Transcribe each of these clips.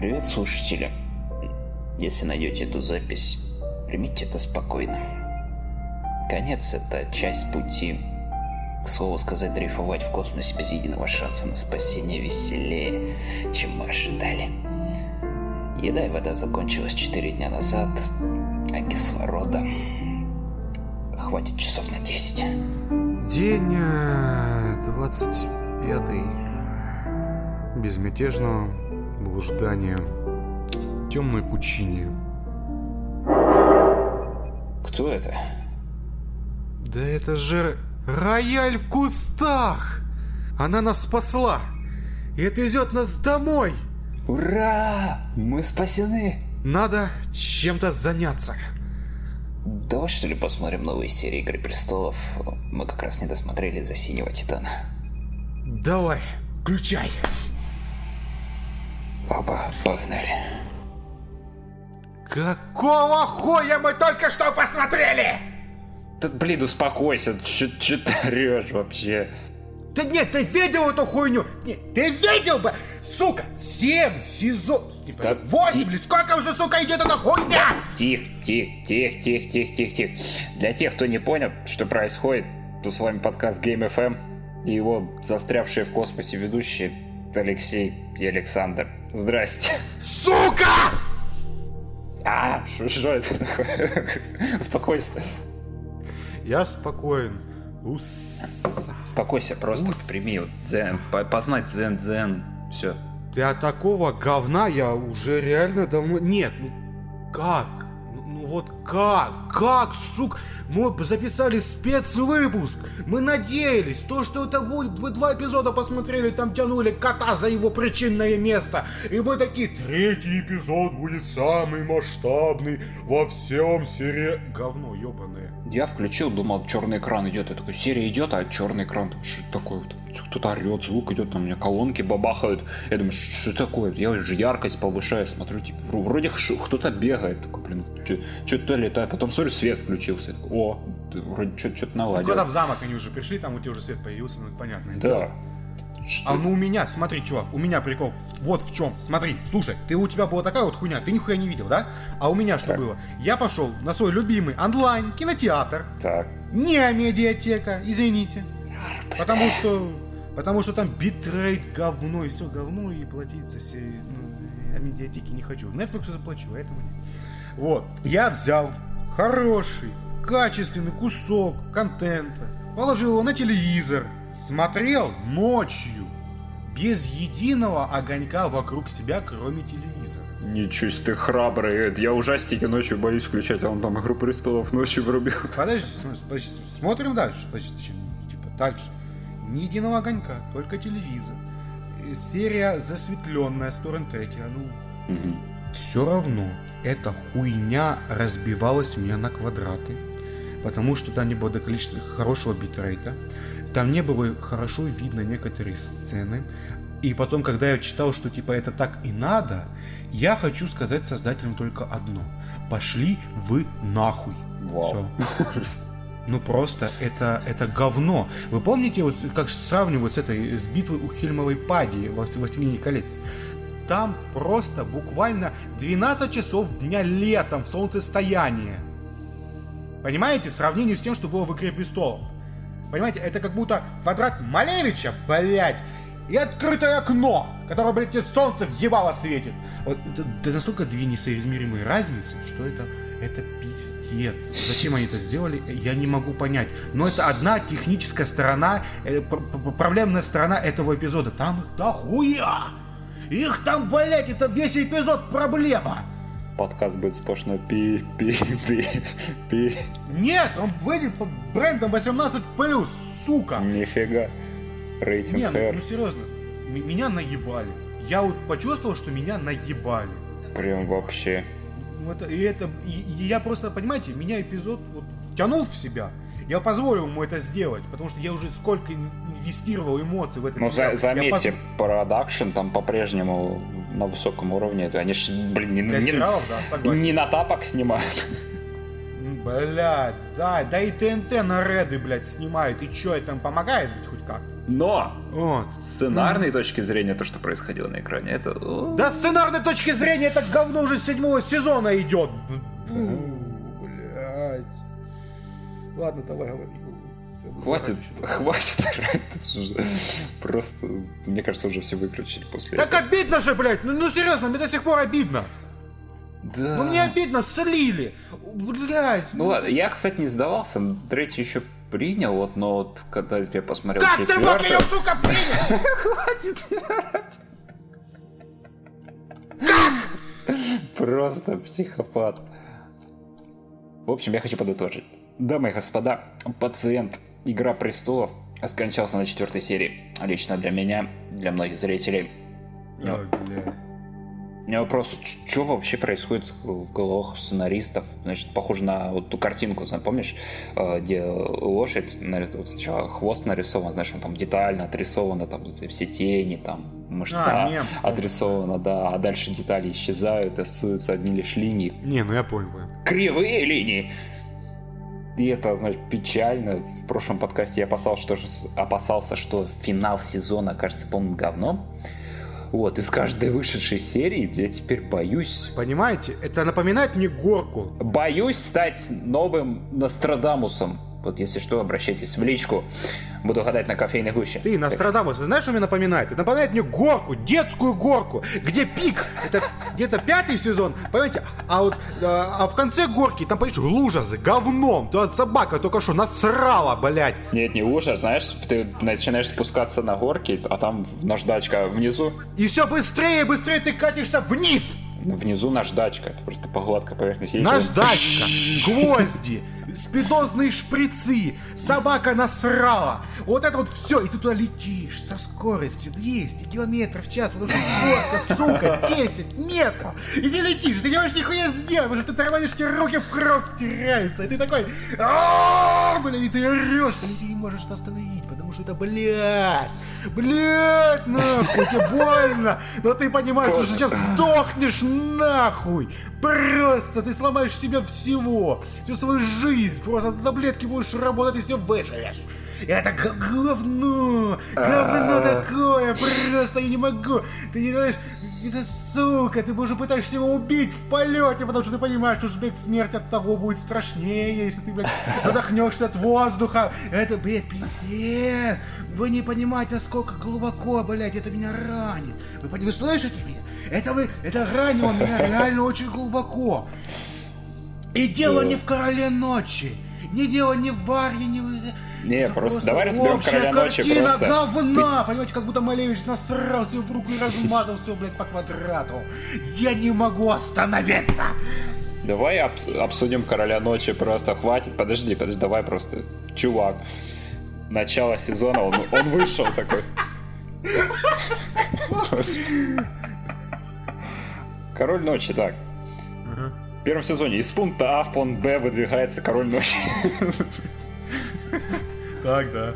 Привет, слушатели. Если найдете эту запись, примите это спокойно. Конец — это часть пути. К слову сказать, дрейфовать в космосе без единого шанса на спасение веселее, чем мы ожидали. Еда и вода закончилась 4 дня назад, а кислорода хватит часов на 10. День э, 25 безмятежного блуждания в темной пучине. Кто это? Да это же рояль в кустах! Она нас спасла и отвезет нас домой! Ура! Мы спасены! Надо чем-то заняться. Давай что ли посмотрим новые серии Игры Престолов. Мы как раз не досмотрели за Синего Титана. Давай, включай. Оба, погнали. Какого хуя мы только что посмотрели? Да блин, успокойся, что ты орешь вообще? Да нет, ты видел эту хуйню? Нет, ты видел бы, сука, 7 сезон, типа, Да 8 ти- или сколько уже, сука, идет эта хуйня? Тихо, тихо, тихо, тихо, тихо, тихо, тихо. Для тех, кто не понял, что происходит, то с вами подкаст Game FM и его застрявшие в космосе ведущие Алексей и Александр. Здрасте. Сука! А, что что это такое? Успокойся. Я спокоен. Ус. Успокойся, просто Ус. прими вот дзен, по- познать дзен, дзен, все. Для такого говна я уже реально давно... Нет, ну как? Вот как? Как, сука? Мы записали спецвыпуск. Мы надеялись, то, что это будет... Мы два эпизода посмотрели, там тянули кота за его причинное место. И мы такие, третий эпизод будет самый масштабный во всем серии... Говно ебаное. Я включил, думал, черный экран идет. Я такой, серия идет, а черный экран. Что такое? Вот Кто-то орет, звук идет, там у меня колонки бабахают. Я думаю, что такое? Я уже яркость повышаю, смотрю, типа, вро- вроде кто-то бегает. Такой, блин, что-то летает. Потом смотрю, свет включился. О, вроде что-то наладил. когда в замок они уже пришли, там у тебя уже свет появился, ну это понятно. Да. Что? А ну у меня, смотри, чувак, у меня прикол. Вот в чем. Смотри, слушай, ты у тебя была такая вот хуйня, ты нихуя не видел, да? А у меня что Так. было? Я пошел на свой любимый онлайн кинотеатр, Так. не медиатека, извините. Потому что. Потому что там битрейт говно и все говно, и платить за все. Ну, а медиатеки не хочу. Netflix заплачу, а этому нет. Вот. Я взял хороший, качественный кусок контента, положил его на телевизор, смотрел ночью, без единого огонька вокруг себя, кроме телевизора. Ничего себе ты храбрый. Эд. Я ужастики ночью боюсь включать, а он там Игру Престолов ночью врубил. Подожди, см- подожди, смотрим дальше. Подожди, типа, дальше. Ни единого огонька, только телевизор. Э, Серия засветленная с торрент-трекера. Ну, Мгм. все равно эта хуйня разбивалась у меня на квадраты. Потому что там не было до количества хорошего битрейта. Там не было хорошо видно некоторые сцены. И потом, когда я читал, что типа это так и надо, я хочу сказать создателям только одно. Пошли вы нахуй. Вау. Всё. Ну просто это, это говно. Вы помните, вот как сравнивают с этой с битвой у Хельмовой Пади во «Властелине колец»? Там просто буквально 12 часов дня летом в солнцестояние. Понимаете, в сравнении с тем, что было в «Игре престолов». Понимаете, это как будто квадрат Малевича, блядь, и открытое окно, которое, блядь, тебе солнце въебало светит. Вот это, это настолько две несоизмеримые разницы, что это, это пиздец. Зачем они это сделали, я не могу понять. Но это одна техническая сторона, э, пр- пр- проблемная сторона этого эпизода. Там дохуя! Их там, блядь, это весь эпизод проблема. Подкаст будет сплошной пи-пи-пи-пи. Нет, он выйдет под брендом 18+, сука. Нифига. Рейтинг Не, ну, ну серьезно, м- меня наебали. Я вот почувствовал, что меня наебали. Прям вообще. Ну, это, и это, и, и я просто, понимаете, меня эпизод вот втянул в себя. Я позволил ему это сделать, потому что я уже сколько ин- инвестировал эмоций в этот Ну, сериал. за- заметьте, поз- продакшн там по-прежнему на высоком уровне. Они ж, блин, не, не- сериалов, да, согласен. не на тапок снимают. М, Блядь, да, да и ТНТ на Реды, блядь, снимают. И чё, это им помогает быть хоть как-то? Но Вот. с сценарной точки зрения то, что происходило на экране, это... Да с сценарной точки зрения это говно уже седьмого сезона идет. Блядь. Ладно, давай говори. Хватит, хватит Просто, мне кажется, уже все выключили после Так этого. обидно же, блядь. Ну, ну серьезно, мне до сих пор обидно. Да. Ну мне обидно, слили. Блядь. Ну ладно, я, кстати, не сдавался, третий еще принял, вот, но вот когда я посмотрел Как ты мог ее, сука, принять? Хватит Просто психопат. В общем, я хочу подытожить. Дамы и господа, пациент Игра престолов скончался на четвертой серии. Лично для меня, для многих зрителей. Ой, бля. У меня вопрос, что вообще происходит в головах сценаристов? Значит, похоже на вот ту картинку, помнишь, э, где лошадь, вот сначала хвост нарисован, знаешь, он там детально отрисовано, там все тени, там мышца А, мем. отрисована, да, а дальше детали исчезают, остаются одни лишь линии. Не, ну я понял. Кривые линии! И это, значит, печально. В прошлом подкасте я опасался, что, опасался, что финал сезона окажется полным говном. Вот, из каждой вышедшей серии я теперь боюсь Понимаете, это напоминает мне горку. Боюсь стать новым Нострадамусом. Вот если что, обращайтесь в личку. Буду гадать на кофейной гуще. Ты, Нострадамус, ты знаешь, что мне напоминает? Это напоминает мне горку, детскую горку, где пик, это где-то пятый сезон, понимаете? А вот э, а в конце горки, там, понимаешь, лужа с говном, туда собака только что насрала, блядь. Нет, не ужас, знаешь, ты начинаешь спускаться на горки, а там наждачка внизу. И все быстрее, быстрее ты катишься вниз. Внизу наждачка, это просто по гладкой поверхности. Наждачка, гвозди, спидозные шприцы, собака насрала. Вот это вот все, и ты туда летишь со скоростью 200 километров в час, потому что горка, сука, 10 метров. И ты летишь, ты не можешь нихуя сделать, потому что ты тормозишь, тебе руки в кровь стираются, и ты такой, «А, блин, и ты орешь, ты не можешь остановить, потому что это, блядь, блядь, нахуй, тебе больно, но ты понимаешь, что сейчас сдохнешь нахуй, просто ты сломаешь себя всего, всю свою жизнь, просто на таблетки будешь работать и все выживешь. Это говно, говно такое, просто я не могу, ты не знаешь, это сука, ты уже пытаешься его убить в полете, потому что ты понимаешь, что, блядь, смерть от того будет страшнее, если ты, блядь, задохнешься от воздуха. Это, блядь, пиздец. Вы не понимаете, насколько глубоко, блядь, это меня ранит. Вы, вы слышите меня? Это вы, это ранило меня реально очень глубоко. И дело не в короле ночи. Не дело не в баре, не в... Не, Это просто давай разберем «Короля ночи» картина просто. говна, понимаете, как будто Малевич насрал себе в руку и размазал все, блядь, по квадрату. Я не могу остановиться. Давай обс- обсудим Короля Ночи просто. Хватит, подожди, подожди, давай просто. Чувак, начало сезона, он, он вышел такой. Король Ночи, так. В первом сезоне из пункта А в пункт Б выдвигается Король Ночи. Так, да.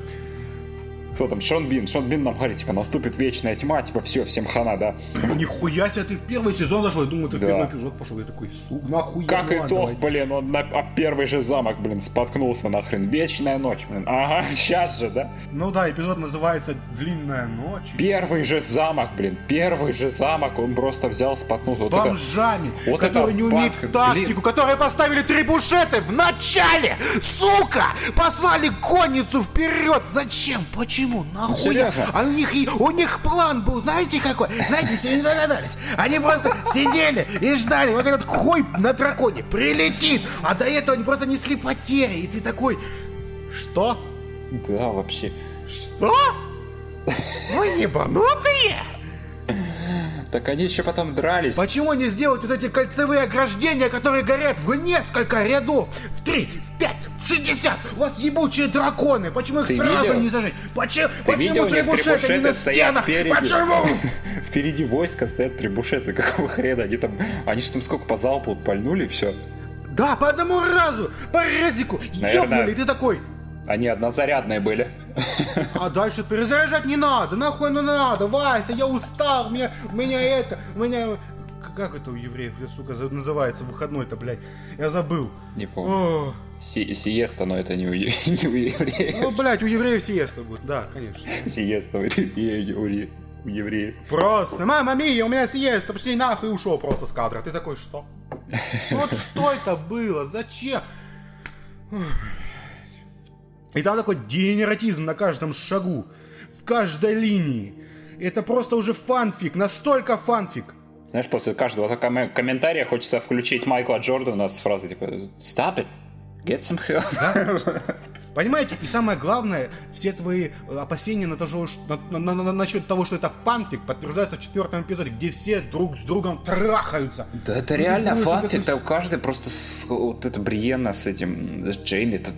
Кто там? Шон Бин. Шон Бин нам говорит, типа, наступит вечная тьма, типа, все, всем хана, да. Нихуя себе, ты в первый сезон зашел, я думаю, ты в Да. первый эпизод пошел, я такой, сука, нахуя. Как ну итог, давай. блин, он на а первый же замок, блин, споткнулся нахрен. Вечная ночь, блин. Ага, сейчас же, да? Ну да, эпизод называется «Длинная ночь». Первый же замок, блин, первый же замок, он просто взял, споткнулся. С Вот это- бомжами, вот которые это не умеют в тактику, блин. которые поставили трибушеты в начале, сука! Послали конницу вперед! Зачем? Почему? Нахуя? серьезно? А у них, и- у них план был, знаете какой? Знаете, все не догадались. Они просто сидели и ждали, как этот хуй на драконе прилетит, а до этого они просто несли потери, и ты такой... Что? Да, вообще. Что? Вы ебанутые? Так они еще потом дрались. Почему не сделать вот эти кольцевые ограждения, которые горят в несколько рядов? В три, в пять, в шестьдесят! У вас ебучие драконы! Почему их Ты сразу видел? не зажечь? Почему, Ты почему требушеты не на стенах? впереди? Почему? Впереди войска стоят трибушеты, какого хрена? Они там, они же там сколько по залпу пальнули, и все. Да, по одному разу, по разику, ёбнули, ты такой... Они однозарядные были. А дальше перезаряжать не надо, нахуй ну надо, Вася, я устал, меня, меня это, меня... Как это у евреев, сука, называется, выходной-то, блядь? Я забыл. Не помню. О, Си сиеста, но это не у, не у евреев. Ну, блядь, у евреев сиеста будет, да, конечно. Сиеста у евреев. У евреев. Просто, мама мия, у меня сиеста, пошли нахуй ушел просто с кадра. Ты такой, что? Вот что это было? Зачем? И там такой генератизм на каждом шагу, в каждой линии. Это просто уже фанфик, настолько фанфик. Знаешь, после каждого ком- комментария хочется включить Майкла Джордана с фразой типа «Stop it, get some help». Да? Понимаете? И самое главное, все твои э, опасения на то, что, на, на, на, насчет того, что это фанфик, подтверждаются в четвертом эпизоде, где все друг с другом трахаются. Да это реально фанфик, это каждый просто с, вот это Бриена с этим, с Джейн, это,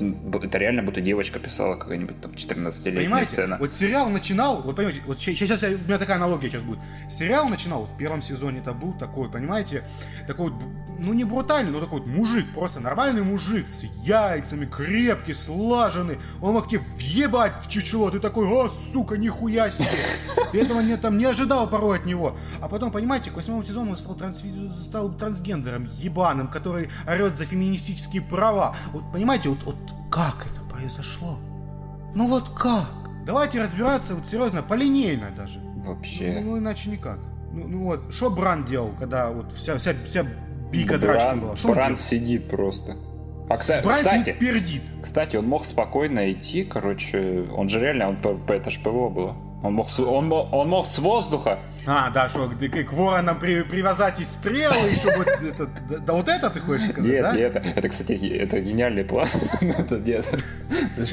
это реально будто девочка писала какая-нибудь там 14-летняя Понимаете? сцена. Вот сериал начинал, вот понимаете, вот сейчас, сейчас у меня такая аналогия сейчас будет. Сериал начинал, в первом сезоне это был такой, понимаете, такой вот, ну не брутальный, но такой вот мужик, просто нормальный мужик с яйцами, крепкий, слаженный, он мог тебе въебать в чучело, ты такой, о, сука, нихуя себе. Ты этого не, там, не ожидал порой от него. А потом, понимаете, к восьмому сезону он стал, транс, стал трансгендером, ебаным, который орет за феминистические права. Вот понимаете, вот, вот как это произошло? Ну вот как? Давайте разбираться, вот серьезно, полинейно даже. Вообще. Ну, ну иначе никак. Ну, ну вот, что Бран делал, когда вот вся, вся, вся бика драчка была? Шо Бран сидит просто. А, кстати, пердит. Кстати, он мог спокойно идти, короче, он же реально, он, это ж ПВО было. Он мог, он, он мог с воздуха. А, да, что, к воронам при, привязать и стрелы, и чтобы это, да, вот это ты хочешь сказать, нет, да? Нет, нет, это, кстати, это гениальный план. это нет.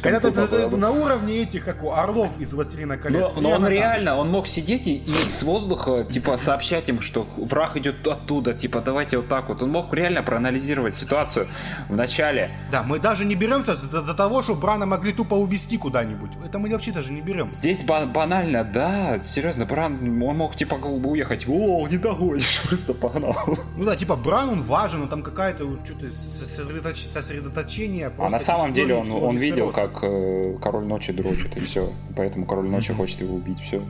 Это тут на уровне этих, как у орлов из «Властелина колец». Но, но он реально, он мог сидеть и, и с воздуха, типа, сообщать им, что враг идет оттуда, типа, давайте вот так вот. Он мог реально проанализировать ситуацию в начале. Да, мы даже не беремся до, до того, что Брана могли тупо увести куда-нибудь. Это мы вообще даже не берем. Здесь банально, да, серьезно, Бран, он мог, типа, уехать. О, не догонишь, просто погнал. Ну да, типа, Бран, он важен, но там какая-то что-то сосредоточ... сосредоточение. А на самом деле он, он видел, как э, Король Ночи дрочит, и все. Поэтому Король Ночи хочет его убить, все.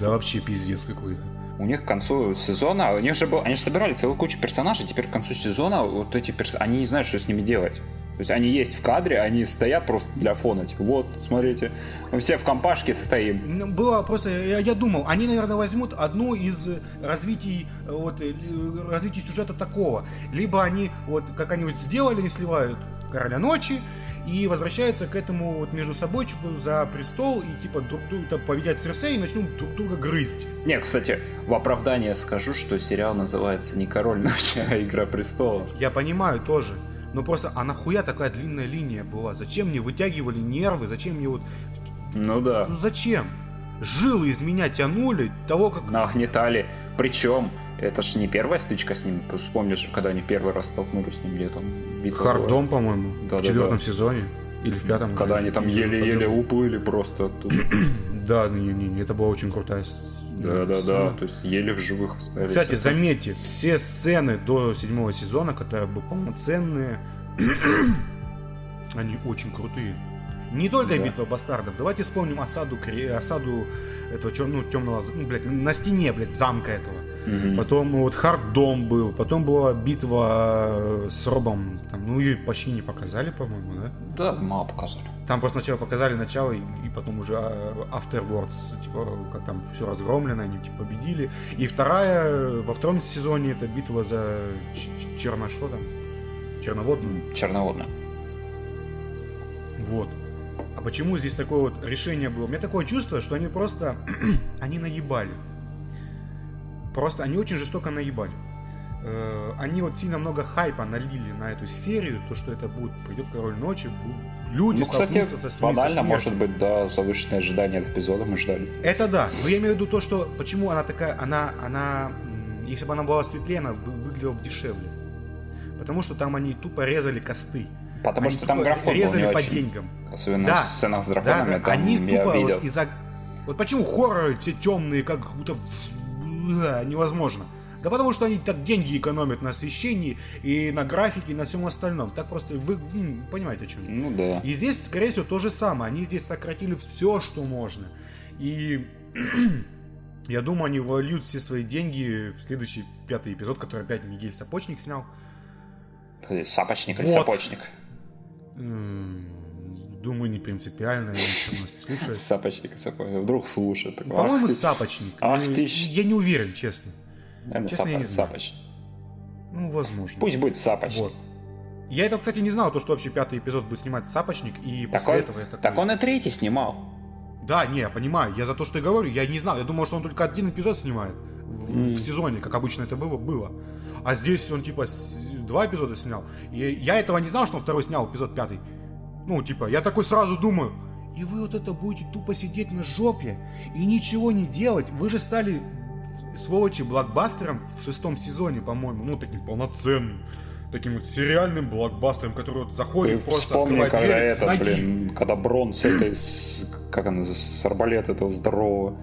Да вообще пиздец какой-то. У них к концу сезона, у них же был, они же собирали целую кучу персонажей, теперь к концу сезона вот эти персонажи, они не знают, что с ними делать. То есть они есть в кадре, они стоят просто для фона, типа, вот, смотрите, мы все в компашке состоим. Ну, было просто, я, я думал, они, наверное, возьмут одну из развитий, вот, э, развитий сюжета такого. Либо они, вот, как они вот сделали, они сливают Короля Ночи, и возвращаются к этому вот между собойчику за престол и типа друг друга победят Серсей и начнут друг друга грызть. Не, кстати, в оправдание скажу, что сериал называется не Король Ночи, а Игра престолов. Я понимаю тоже. Но просто, а нахуя такая длинная линия была? Зачем мне вытягивали нервы? Зачем мне вот... Ну да. Ну зачем? Жилы из меня тянули того, как... Нагнетали. Причем, это ж не первая стычка с ним. Вспомнишь, когда они первый раз столкнулись с ним, где там битва Хардом, по-моему, да, в да, четвертом да. сезоне. Или в пятом. Когда они там еле-еле уплыли просто оттуда. да, не, не, не, это была очень крутая да, да, да. То есть еле в живых остались. Кстати, заметьте, все сцены до седьмого сезона, которые были полноценные, они очень крутые. Не только да. битва бастардов. Давайте вспомним осаду, осаду этого черного, темного, ну, блядь, на стене, блядь, замка этого. Угу. Потом вот Харддом был, потом была битва э, с Робом. Там, ну ее почти не показали, по-моему, да? Да, мало показали. Там просто сначала показали начало, и, и потом уже а, afterwards, типа, как там все разгромлено, они типа победили. И вторая, во втором сезоне это битва за черно что там? Черноводную? Черноводную. Вот. А почему здесь такое вот решение было? У меня такое чувство, что они просто, они наебали. Просто они очень жестоко наебали. Э, они вот сильно много хайпа налили на эту серию, то, что это будет, придет король ночи, люди ну, столкнутся кстати, со своей банально, может быть, да, завышенное ожидание от эпизода мы ждали. Это да, но я имею в виду то, что почему она такая, она, она, если бы она была светлее, она выглядела бы дешевле. Потому что там они тупо резали косты. Потому они что там графон резали был по очень... деньгам. Особенно да, сцена с драконами, да, там они я тупо видел. Вот из-за... Вот почему хорроры все темные, как будто невозможно. Да потому что они так деньги экономят на освещении и на графике, и на всем остальном. Так просто вы, понимаете, о чем Ну да. И здесь, скорее всего, то же самое. Они здесь сократили все, что можно. И я думаю, они вольют все свои деньги в следующий, в пятый эпизод, который опять Мигель Сапочник снял. Сапочник или вот. Сапочник? Думаю, не принципиально, я все равно слушаю. Сапочник, сапочник. Вдруг слушает. Такой, По-моему, «Ах ты, сапочник. ах Ну, ты ж». Я не уверен, честно. наверное, честно, я не знаю. сапочник. Ну, возможно. Пусть будет сапочник. Вот. Я это, кстати, не знал, то, что вообще пятый эпизод будет снимать Сапочник, и Так после он, этого я такой... так он и третий снимал. Да, не, я понимаю, я за то, что и говорю, я не знал, я думал, что он только один эпизод снимает в, Мгм. в сезоне, как обычно это было, было. А здесь он, типа, два эпизода снял. И я этого не знал, что он второй снял, эпизод пятый. Ну, типа, я такой сразу думаю, и вы вот это будете тупо сидеть на жопе и ничего не делать. Вы же стали, сволочи, блокбастером в шестом сезоне, по-моему, ну, таким полноценным. Таким вот сериальным блокбастером, который вот Ты заходит, просто вспомни, когда это, ноги. блин, когда Брон с этой, с, как она, с арбалета этого здорового,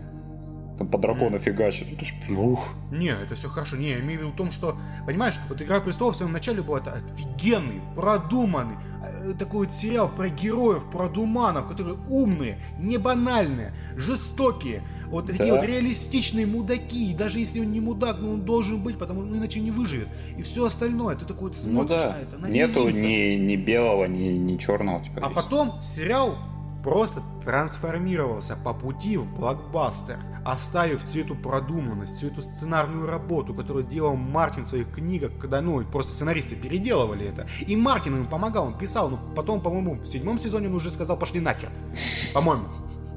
там по дракону фигачит. Это ж, ух. Не, это все хорошо. Не, я имею в виду в том, что, понимаешь, вот «Игра престолов» в самом начале был это офигенный, продуманный, э, такой вот сериал про героев, про думанов, которые умные, не банальные, жестокие, вот такие Да. вот реалистичные мудаки. И даже если он не мудак, но он должен быть, потому что ну, иначе не выживет. И все остальное, ты такой вот Ну смотришь да, на это, на нету мизинца. ни, ни белого, ни, ни черного. Типа, А есть. потом сериал просто трансформировался по пути в блокбастер, оставив всю эту продуманность, всю эту сценарную работу, которую делал Мартин в своих книгах, когда, ну, просто сценаристы переделывали это. И Мартин им помогал, он писал, но потом, по-моему, в седьмом сезоне он уже сказал, пошли нахер. По-моему.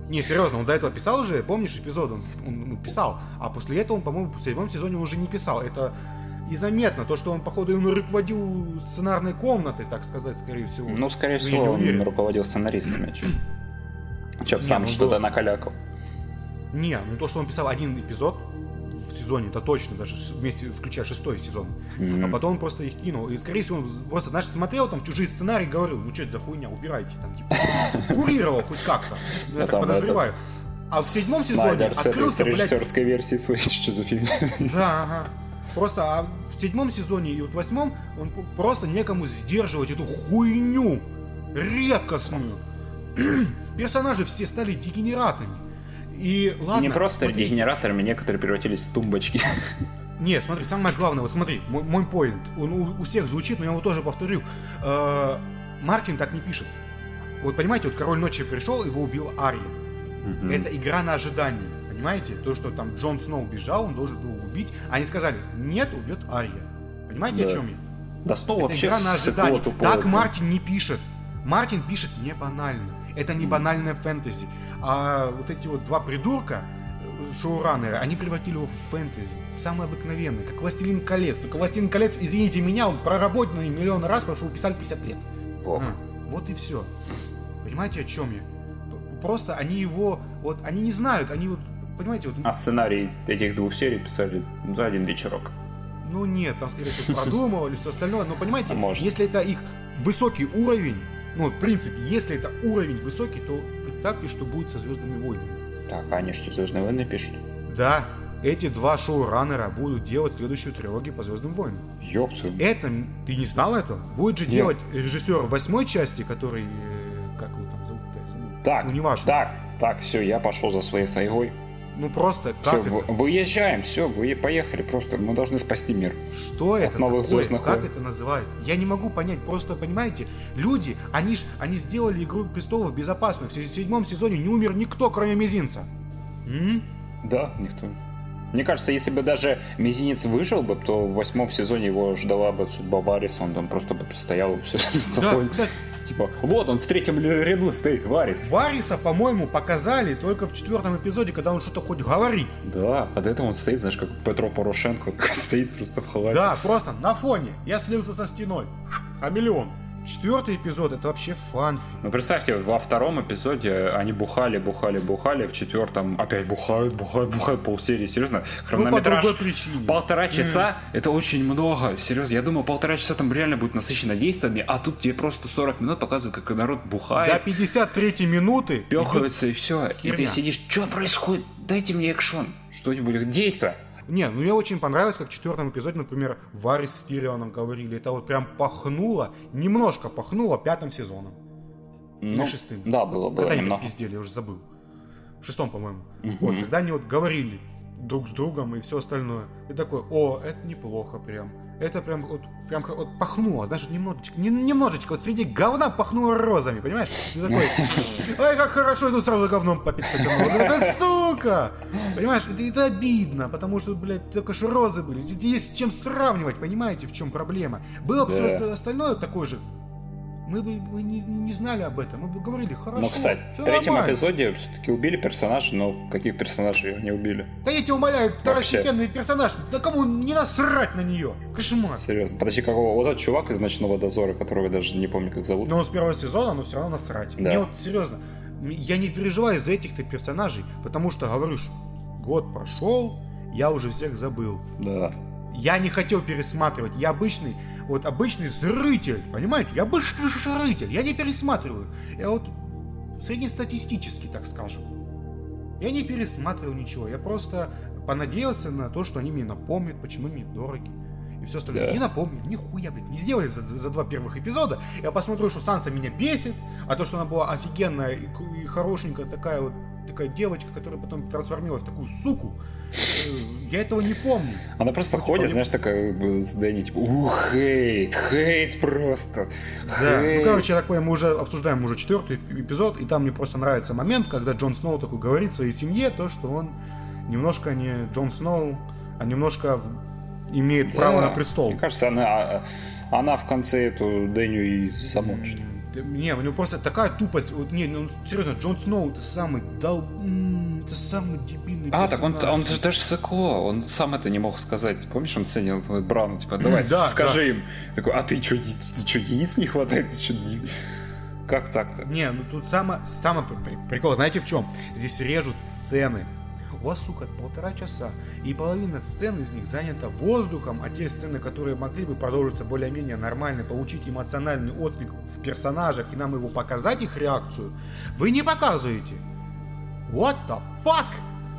Не, серьезно, он до этого писал уже, помнишь, эпизод, он, он, ну, писал. А после этого он, по-моему, в седьмом сезоне он уже не писал. Это и заметно, то, что он, походу, он руководил сценарной комнатой, так сказать, скорее всего. Ну, скорее Ну, я всего, он уверен. руководил сценаристами. Чем сам ну, что-то было- накалякал. Не, ну то, что он писал один эпизод в сезоне, это точно, даже вместе, включая шестой сезон. Мгм. А потом он просто их кинул. И, скорее всего, он просто, знаешь, смотрел там чужие сценарии и говорил, ну что это за хуйня, убирайте там, типа. Курировал хоть как-то. Ну, я А так подозреваю. А в седьмом сезоне открылся, блядь, режиссерской версии своей, что за фильм. Да, ага. Просто а в седьмом сезоне и вот в восьмом он просто некому сдерживать эту хуйню редкостную. Персонажи все стали дегенератами. И ладно. Не просто смотрите. дегенераторами, некоторые превратились в тумбочки. Не, смотри, самое главное, вот смотри, мой, мой поинт, он у, у всех звучит, но я его тоже повторю. Э, Мартин так не пишет. Вот понимаете, вот Король Ночи пришел, его убил Ария. Мгм. Это игра на ожидании. Понимаете? То, что там Джон Сноу бежал, он должен был убить. Они сказали, нет, убьет Ария. Понимаете, Да. о чем я? Да что Это вообще игра на ожидании. тупое. Так Мартин не пишет. Мартин пишет не банально. Это не банальная фэнтези. А вот эти вот два придурка, э, шоураннеры, они превратили его в фэнтези. В самый обыкновенный, как «Властелин колец». Только «Властелин колец», извините меня, он проработанный миллион раз, потому что его писали 50 лет. Плохо. А, вот и все. Понимаете, о чем я? Просто они его, вот, они не знают, они вот, понимаете, вот, А сценарий этих двух серий писали за один вечерок. ну нет, там, скорее всего, продумывали все остальное, но понимаете, А если это их высокий уровень, ну, в принципе, если это уровень высокий, то представьте, что будет со Звездными войнами. Так, они что, Звездные войны пишут? Да, эти два шоураннера будут делать следующую трилогию по Звездным войнам. Ёпта. Это, ты не знал этого? Будет же Нет. делать режиссер восьмой части, который, э, как его там зовут? Так, Ну, неважно. так, так, все, я пошел за своей сайгой. Ну просто, Все, как это? выезжаем, все, вы поехали просто. Мы должны спасти мир. Что это новых такое? «Звездных Как войн». это называется? Я не могу понять. Просто, понимаете, люди, они ж, они сделали «Игру престолов» безопасно. В се- седьмом сезоне не умер никто, кроме Мизинца. М? Да, никто. Мне кажется, если бы даже Мизинец выжил бы, то в восьмом сезоне его ждала бы судьба Вариса, он там просто бы стоял все Да, кстати, Типа, вот он в третьем ряду стоит, Варис. Вариса, по-моему, показали только в четвертом эпизоде, когда он что-то хоть говорит. Да, а до этого он стоит, знаешь, как Петро Порошенко, стоит просто в халате. Да, просто на фоне. Я слился со стеной. Хамелеон. Четвертый эпизод это вообще фанфи. Ну, представьте, во втором эпизоде они бухали, бухали, бухали, в четвертом опять бухают, бухают, бухают полсерии. Серьезно, Ну, по хронометраж причине. полтора часа, это очень много. Серьезно, я думал, полтора часа там реально будет насыщено действиями, а тут тебе просто 40 минут показывают, как народ До бухает, 53 минуты пехаются и все. И херня. ты сидишь, что происходит? Дайте мне экшон. Что-нибудь, действие. Не, ну мне очень понравилось, как в четвертом эпизоде, например, Варис с Тирионом говорили. Это вот прям пахнуло, немножко пахнуло пятым сезоном. Или Ну, шестым. да, было, было Когда они немного. пиздели, я уже забыл. В шестом, по-моему. Мгм. Вот, когда они вот говорили друг с другом и все остальное. И такой, о, это неплохо прям. Это прям вот, прям вот пахнуло, знаешь, вот немножечко, не, немножечко, вот среди говна пахнуло розами, понимаешь? И такой, ой, как хорошо, я тут сразу говном попить потянул. Да сука! Понимаешь, это, это обидно, потому что, блядь, только что розы были. Есть с чем сравнивать, понимаете, в чем проблема. Было бы да. все остальное такое же мы бы мы не, не знали об этом, мы бы говорили, хорошо. Ну, кстати, в третьем нормально. эпизоде все-таки убили персонажа, но каких персонажей не убили? Да я тебя умоляю, второстепенный персонаж, да кому не насрать на нее? Кошмар. Серьезно, подожди, какого? Вот этот чувак из Ночного Дозора, которого я даже не помню, как зовут. Но он с первого сезона, но все равно насрать. Да. Мне вот, серьезно, я не переживаю за этих-то персонажей, потому что, говоришь, год прошел, я уже всех забыл. Да. Я не хотел пересматривать. Я обычный вот обычный зритель, понимаете? Я обычный зритель, я не пересматриваю. Я вот среднестатистический, так скажем. Я не пересматривал ничего, я просто понадеялся на то, что они мне напомнят, почему мне дороги. И все остальное. Да. Не напомню, нихуя, блядь, не сделали за, за два первых эпизода. Я посмотрю, что Санса меня бесит, а то, что она была офигенная и, и хорошенькая такая вот такая девочка, которая потом трансформировалась в такую суку. Э, я этого не помню. Она просто ну, ходит, типа, знаешь, такая с Дэнни, типа, ух, хейт, хейт просто. Да, хейт. ну, короче, я так понимаю, мы уже обсуждаем уже четвертый эпизод, и там мне просто нравится момент, когда Джон Сноу такой говорит своей семье то, что он немножко не Джон Сноу, а немножко имеет да, право на престол. Мне кажется, она, а, она в конце эту Дэню и замочит. Не, у него просто такая тупость. Вот, не, ну серьезно, Джон Сноу это самый дал... Это самый дебильный А, так он, он же даже сыкло, он сам это не мог сказать. Помнишь, он ценил Брауну, типа, давай, да, скажи да. им. Такой, а ты что, что, яиц не хватает? Ты что, как так-то? Не, ну тут самое, самое прикол, знаете в чем? Здесь режут сцены вас, сука, полтора часа, и половина сцен из них занята воздухом, а те сцены, которые могли бы продолжиться более-менее нормально, получить эмоциональный отклик в персонажах и нам его показать, их реакцию, вы не показываете. What the fuck?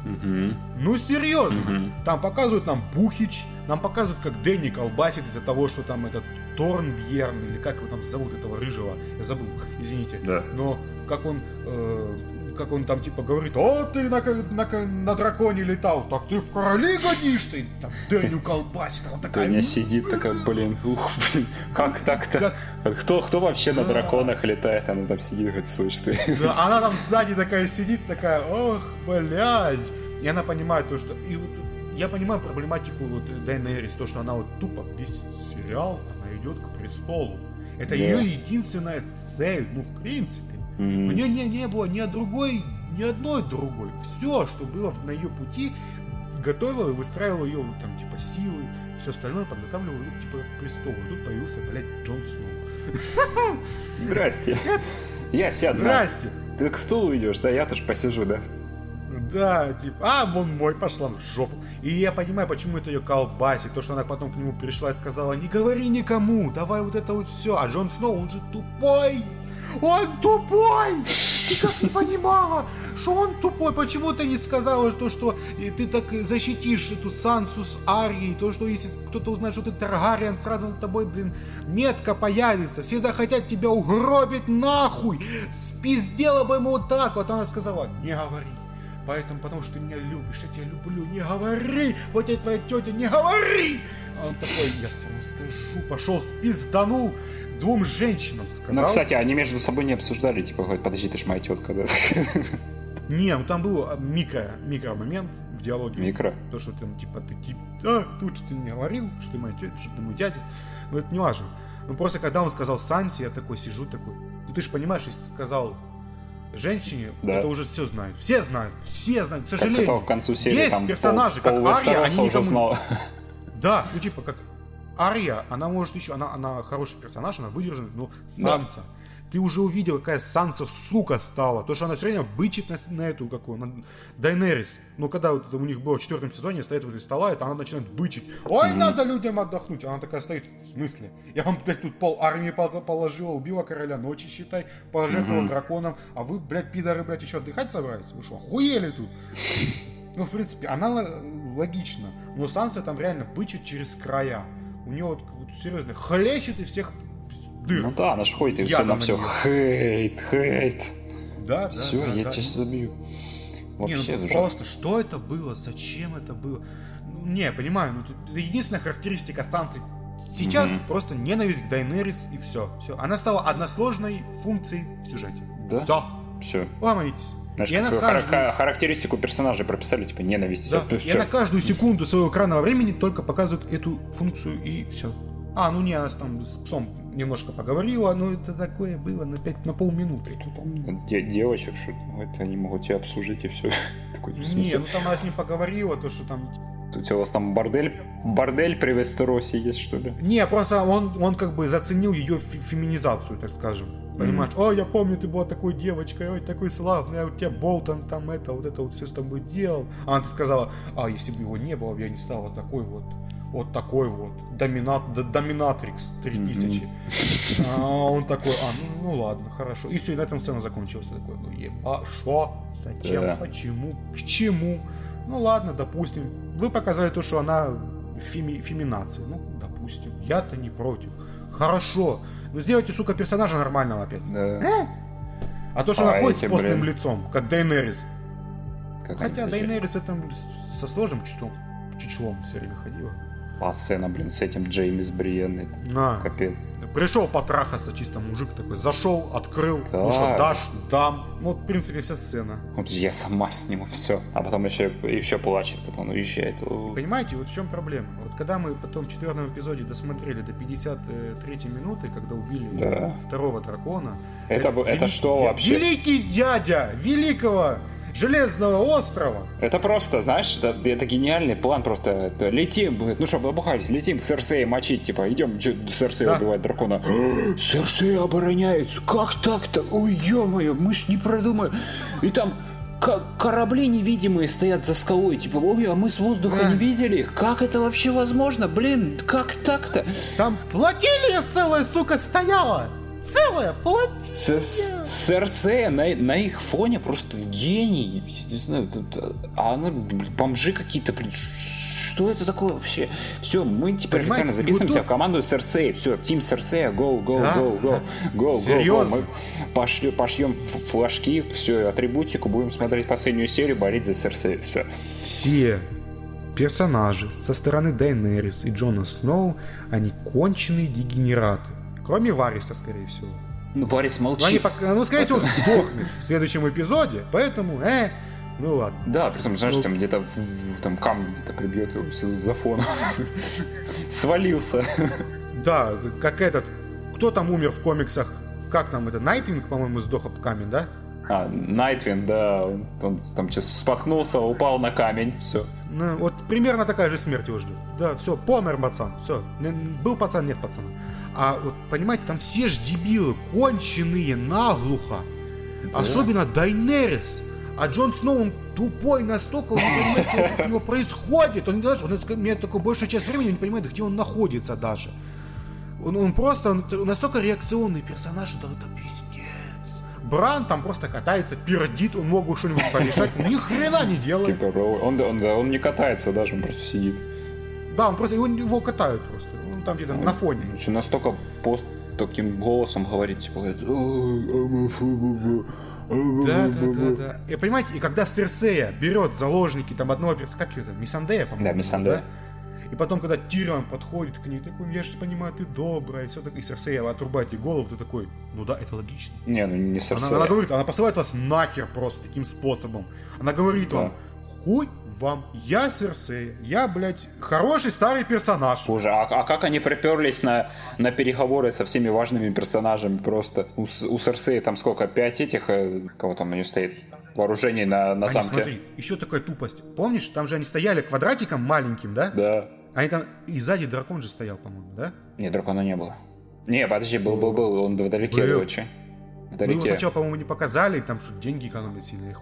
Угу. Ну серьезно, угу. там показывают нам Бухич, нам показывают, как Дэнни колбасит из-за того, что там этот Торнбьерн, или как его там зовут, этого рыжего, я забыл, извините. Да. Но как он э, как он там типа говорит, о, ты на, на, на драконе летал, так ты в короли годишься, и там Дэню колбасит, она такая... Дэню сидит такая, блин, ух, блин, как так-то? Как... Кто, кто вообще да. на драконах летает, она там сидит, говорит, слышь ты. Да, она там сзади такая сидит, такая, ох, блядь. И она понимает то, что... И вот я понимаю проблематику вот Дайнерис, то, что она вот тупо весь сериал, она идет к престолу. Это да. ее единственная цель, ну, в принципе. Mm-hmm. У нее не, не было ни другой, ни одной другой. Все, что было на ее пути, готовила и выстраивала ее там, типа, силы, все остальное подготавливала ее, типа, к престолу. И тут появился, блядь, Джон Сноу. Здрасте. Я сяду. Здрасте. Ты к стулу идешь, да? Я тоже посижу, да? Да, типа, а, он мой, пошла в жопу. И я понимаю, почему это ее колбасит. То, что она потом к нему пришла и сказала, не говори никому, давай вот это вот все. А Джон Сноу, он же тупой. Он тупой! Ты как не понимала, что он тупой? Почему ты не сказала то, что ты так защитишь эту Сансу с Арией? То, что если кто-то узнает, что ты Таргариан, сразу над тобой, блин, метка появится. Все захотят тебя угробить нахуй. Спиздела бы ему вот так. Вот она сказала, не говори. Поэтому, потому что ты меня любишь, я тебя люблю, не говори! Вот я твоя тетя, не говори! А он такой, я тебе скажу, пошел спизданул двум женщинам сказал. Ну, кстати, они между собой не обсуждали, типа, подожди, ты ж моя тетка, да? Не, ну там был а, микро, микро момент в диалоге. Микро? То, что там, типа, ты, типа, а, тут что ты мне говорил, что ты моя тетя, что ты мой дядя. Но это не важно. Ну, просто когда он сказал Санси, я такой сижу, такой, ну, ты же понимаешь, если сказал женщине, да. это уже все знают. Все знают, все знают, к сожалению. Так, к концу серии, есть там персонажи, пол, как Ария, они никому... Знал. Да, ну типа как Ария, она может еще, она, она хороший персонаж, она выдержана, но Санса. Да. Ты уже увидел, какая Санса сука стала. То, что она все время бычит на, на эту, какую, на Дайнерис. Ну, когда вот это у них было в четвертом сезоне, стоит возле стола, это она начинает бычить. Ой, mm-hmm. надо людям отдохнуть. Она такая стоит, в смысле? Я вам, блядь, тут пол армии положила, убила короля ночи, считай, пожертвовала mm-hmm. драконом, а вы, блядь, пидоры, блядь, еще отдыхать собрались? Вы что, охуели тут? Ну, в принципе, она логична. Но Санса там реально бычит через края у него вот, вот серьезно хлещет и всех дыр. Ну да, она ж ходит и все на все хейт, хейт. Да, да. Все, да, я да. сейчас забью. Вообще, не, ну просто что это было, зачем это было? Ну, не, понимаю, ну, это единственная характеристика станции Сейчас mm-hmm. просто ненависть к Дайнерис и все. все. Она стала односложной функцией в сюжете. Да? Все. Все. Угомонитесь. Знаешь, и как каждую... характеристику персонажей прописали, типа ненависть. Да. Все, и на каждую секунду своего экранного времени только показывают эту функцию и все. А, ну не, она там с псом немножко поговорила, но это такое было на, 5, на полминуты. Там де- девочек, что это они могут тебя обслужить и все. Такой, не, ну там она с ним поговорила, то что там у вас там бордель, бордель при Вестеросе есть, что ли? Не, просто он, он как бы заценил ее феминизацию, так скажем. Понимаешь, mm-hmm. ой, я помню, ты была такой девочкой, ой, такой славный, а у тебя Болтон там это, вот это вот все с тобой делал. А она сказала, а если бы его не было, я не стала такой вот вот такой вот доминат, доминатрикс 3000. Mm-hmm. А он такой, а, ну, ну ладно, хорошо. И все, и на этом сцена закончилась. Такой, ну еба, шо, зачем, да. почему, к чему? Ну ладно, допустим. Вы показали то, что она феми, феминация. Ну, допустим. Я-то не против. Хорошо. Ну сделайте, сука, персонажа нормального опять. Да. Э? А то, что а она ходит с постным блин. лицом, как Дейнерис. Как Хотя Дейнерис это со сложным чучелом, чучелом все время ходила. Та сцена, блин, с этим Джеймис Бриен. На. Капец. Пришел потрахаться чисто мужик такой, зашел, открыл, да. ну что, дашь, дам. Ну, в принципе, вся сцена. Вот я сама сниму все. А потом еще, еще плачет, потом уезжает. Понимаете, вот в чем проблема? Вот когда мы потом в четвертом эпизоде досмотрели до 53 минуты, когда убили да. второго дракона. Это, это, это что вообще? Великий дядя великого Железного острова. Это просто, знаешь, это, это гениальный план просто. Это, летим, ну что, набухались, летим к Серсею мочить, типа, идем Серсея да. убивать дракона. Серсея обороняется, как так-то? Ой, ё-моё, мы ж не продумали. И там корабли невидимые стоят за скалой, типа, ой, а мы с воздуха не видели их. Как это вообще возможно? Блин, как так-то? Там флотилия целая, сука, стояла целая флотилия. Серсея на, на их фоне просто гений. Не знаю, тут, а она бомжи какие-то, блин, что это такое вообще? Все, мы теперь Понимаете, официально записываемся вот в команду Серсея. Все, Тим Серсея, go, go, да? go, go, go, go, go. Мы пошли, пошьем флажки, все, атрибутику, будем смотреть последнюю серию, болеть за Серсею. Все. Все персонажи со стороны Дайнерис и Джона Сноу, они конченые дегенераты. Кроме Вариса, скорее всего. Ну, Варис молчит. Ну, они, ну скорее всего, он сдохнет в следующем эпизоде, поэтому, э, ну ладно. Да, при том, знаешь, ну, там где-то там камень где-то прибьет его все за фоном. Свалился. Да, как этот, кто там умер в комиксах? Как там это? Найтвинг, по-моему, сдох об камень, да? А, Найтвин, да, он, он там сейчас споткнулся, упал на камень, все. Ну, вот примерно такая же смерть его ждет. Да, все, помер пацан, все. Был пацан, нет пацана. А вот, понимаете, там все ж дебилы, конченые, наглухо. Да. Особенно Дайнерис. А Джон Сноу, он тупой настолько, он не понимает, что у него происходит. Он, даже, он, мне такой большая часть времени не понимает, где он находится даже. Он, он просто он настолько реакционный персонаж, это, это пиздец. Бран там просто катается, пердит, он мог бы что-нибудь порешать, ни хрена не делает. Типа, он, он, он не катается даже, он просто сидит. Да, он просто его, его катают просто. Он там где-то на фоне. Настолько пост таким голосом говорит, типа, да, да, да, да. И понимаете, и когда Серсея берет заложники там одного персонажа, как ее там, Мисандея, по-моему. Да, Мисандея. Да? И потом, когда Тирион подходит к ней, такой, я же понимаю, ты добрая, и все так, и Серсея отрубает ей голову, ты такой, ну да, это логично. Не, ну не Серсея. Она, она говорит, она посылает вас нахер просто таким способом. Она говорит да. вам, хуй вам, я Серсея, я, блядь, хороший старый персонаж. Боже, а, а как они приперлись на, на переговоры со всеми важными персонажами просто? У, у Серсея там сколько, пять этих, э, кого там у нее стоит, вооружений на, на они, замке? смотри, еще такая тупость. Помнишь, там же они стояли квадратиком маленьким, да? Да. Они там, и сзади дракон же стоял, по-моему, да? Не, дракона не было. Не, подожди, был, был, был, он вдалеке, был. очень вдалеке. Мы его сначала, по-моему, не показали, там что деньги экономят сильно.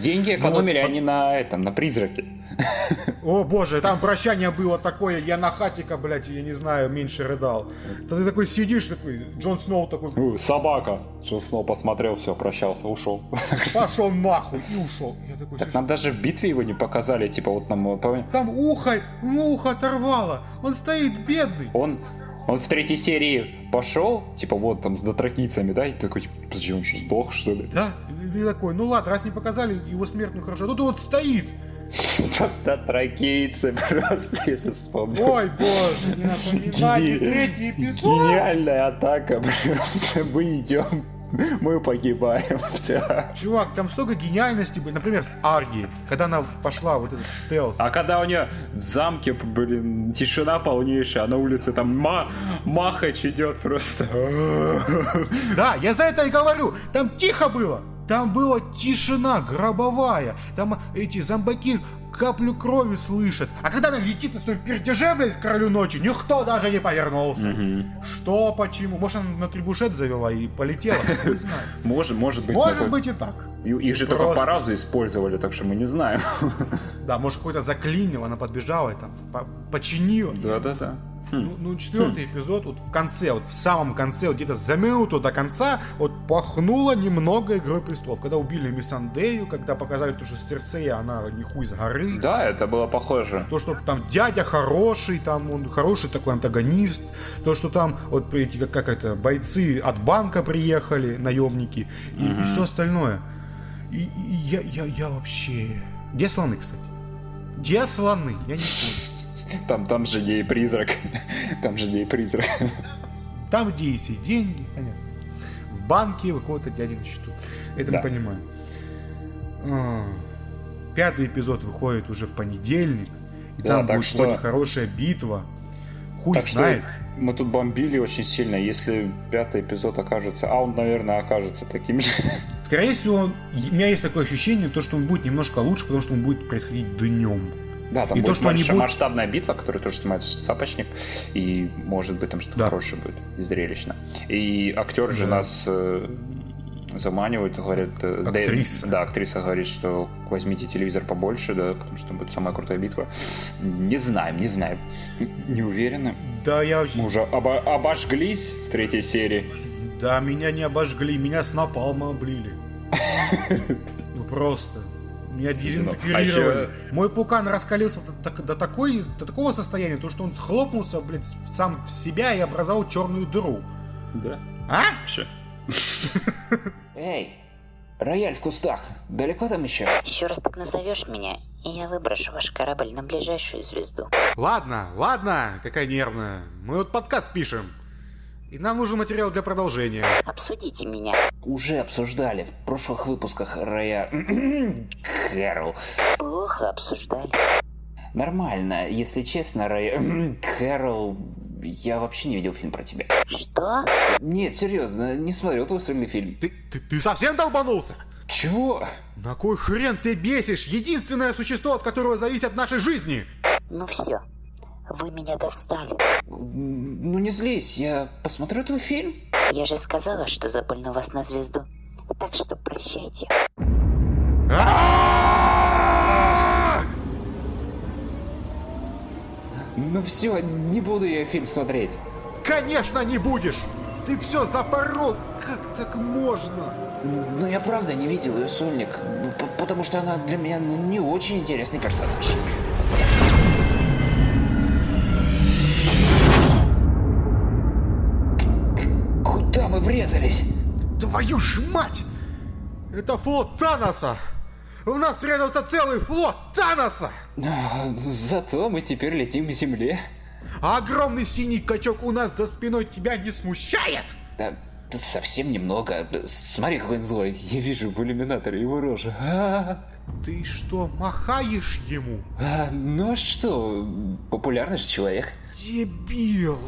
Деньги экономили вот, они на этом, на призраке. О боже, там прощание было такое, я на хатика, блядь, я не знаю, меньше рыдал. То ты такой сидишь, такой, Джон Сноу такой... Собака. Джон Сноу посмотрел, все, прощался, ушел. Пошел нахуй и ушел. Я такой, так нам даже в битве его не показали, типа вот нам... Там ухо, ухо оторвало. Он стоит бедный. Он он в третьей серии пошел, типа вот там с дотракийцами, да, и такой, типа, подожди, он что, сдох, что ли? Да, и такой, ну ладно, раз не показали его смерть, ну хорошо, тут вот стоит, Татракейцы просто, я сейчас вспомнил. Ой, боже, не напоминайте третий эпизод. Гениальная атака, просто мы идем мы погибаем. Все. Чувак, там столько гениальности было. Например, с Арги, когда она пошла вот этот стелс. А когда у нее в замке, блин, тишина полнейшая, а на улице там ма махач идет просто. Да, я за это и говорю. Там тихо было. Там была тишина гробовая. Там эти зомбаки каплю крови слышат. А когда она летит на своем пердеже, блядь, к королю ночи, никто даже не повернулся. Мгм. Что, почему? Может, она на трибушет завела и полетела? Не знаю. Может, может быть. Может быть и так. Их же только по разу использовали, так что мы не знаем. Да, может, какой-то заклинил, она подбежала и там по- починила. Да-да-да. Хм. Ну, ну, четвертый эпизод, вот в конце, вот в самом конце, вот где-то за минуту до конца, вот пахнуло немного Игрой Престолов. Когда убили Миссандею, когда показали, то, что Серсея, она не хуй с горы. Да, это было похоже. То, что там дядя хороший, там он хороший такой антагонист. То, что там вот эти, как, как это, бойцы от банка приехали, наемники, и, Мгм. все остальное. И, и я, я, я вообще... Где слоны, кстати? Где слоны? Я не понял. Там, там же гей призрак. Там же гей призрак. Там, где и деньги, понятно. В банке у кого-то дяди на счету. Это Да. мы понимаем. А, Пятый эпизод выходит уже в понедельник. И Да, там будет что- хорошая битва. Хуй Так что знает. мы тут бомбили очень сильно. Если пятый эпизод окажется, а он, наверное, окажется таким же. Скорее всего, он- у меня есть такое ощущение, то, что он будет немножко лучше, потому что он будет происходить днем. Да, там И то, будет что они больше будут- масштабная битва, которую тоже снимает Сапочник, и может быть там что-то Да. хорошее будет и зрелищно. И актер же Да. нас э, заманивает, говорит, э, Актриса. да, актриса говорит, что возьмите телевизор побольше, да, потому что там будет самая крутая битва. Не знаем, не знаем. Не уверены. Да, я. Мы уже обо- обожглись в третьей серии. Да, меня не обожгли, меня с напалма облили. Ну просто. Меня дезинтегрировали. Мой пукан раскалился до, так- до такой, до такого состояния, то, что он схлопнулся, блядь, сам в себя и образовал черную дыру. Да. А? Вообще. Эй, рояль в кустах. Далеко там еще? Еще раз так назовешь меня, и я выброшу ваш корабль на ближайшую звезду. Ладно, ладно, какая нервная. Мы вот подкаст пишем. И нам нужен материал для продолжения. Обсудите меня. Уже обсуждали в прошлых выпусках роя... Кэрол. Плохо обсуждали. Нормально, если честно, роя... Кэрол... Я вообще не видел фильм про тебя. Что? Нет, серьезно, не смотрел твой сольный фильм. Ты, ты, ты совсем долбанулся? Чего? На кой хрен ты бесишь единственное существо, от которого зависит нашей жизни? Ну все. Вы меня достали. Ну не злись, я посмотрю твой фильм. Я же сказала, что запульну вас на звезду. Так что прощайте. А-а-а! Ну все, не буду я фильм смотреть. Конечно не будешь! Ты все запорол! Как так можно? Ну я правда не видел ее сольник, потому что она для меня ну, не очень интересный персонаж. Мы врезались? Твою ж мать! Это флот Таноса! У нас врезался целый флот Таноса! А, Зато мы теперь летим к земле. А огромный синий качок у нас за спиной тебя не смущает? Да, совсем немного. Смотри, какой он злой. Я вижу в иллюминаторе его рожу. А, Ты что, махаешь ему? а, ну а что, популярный же человек. Дебил!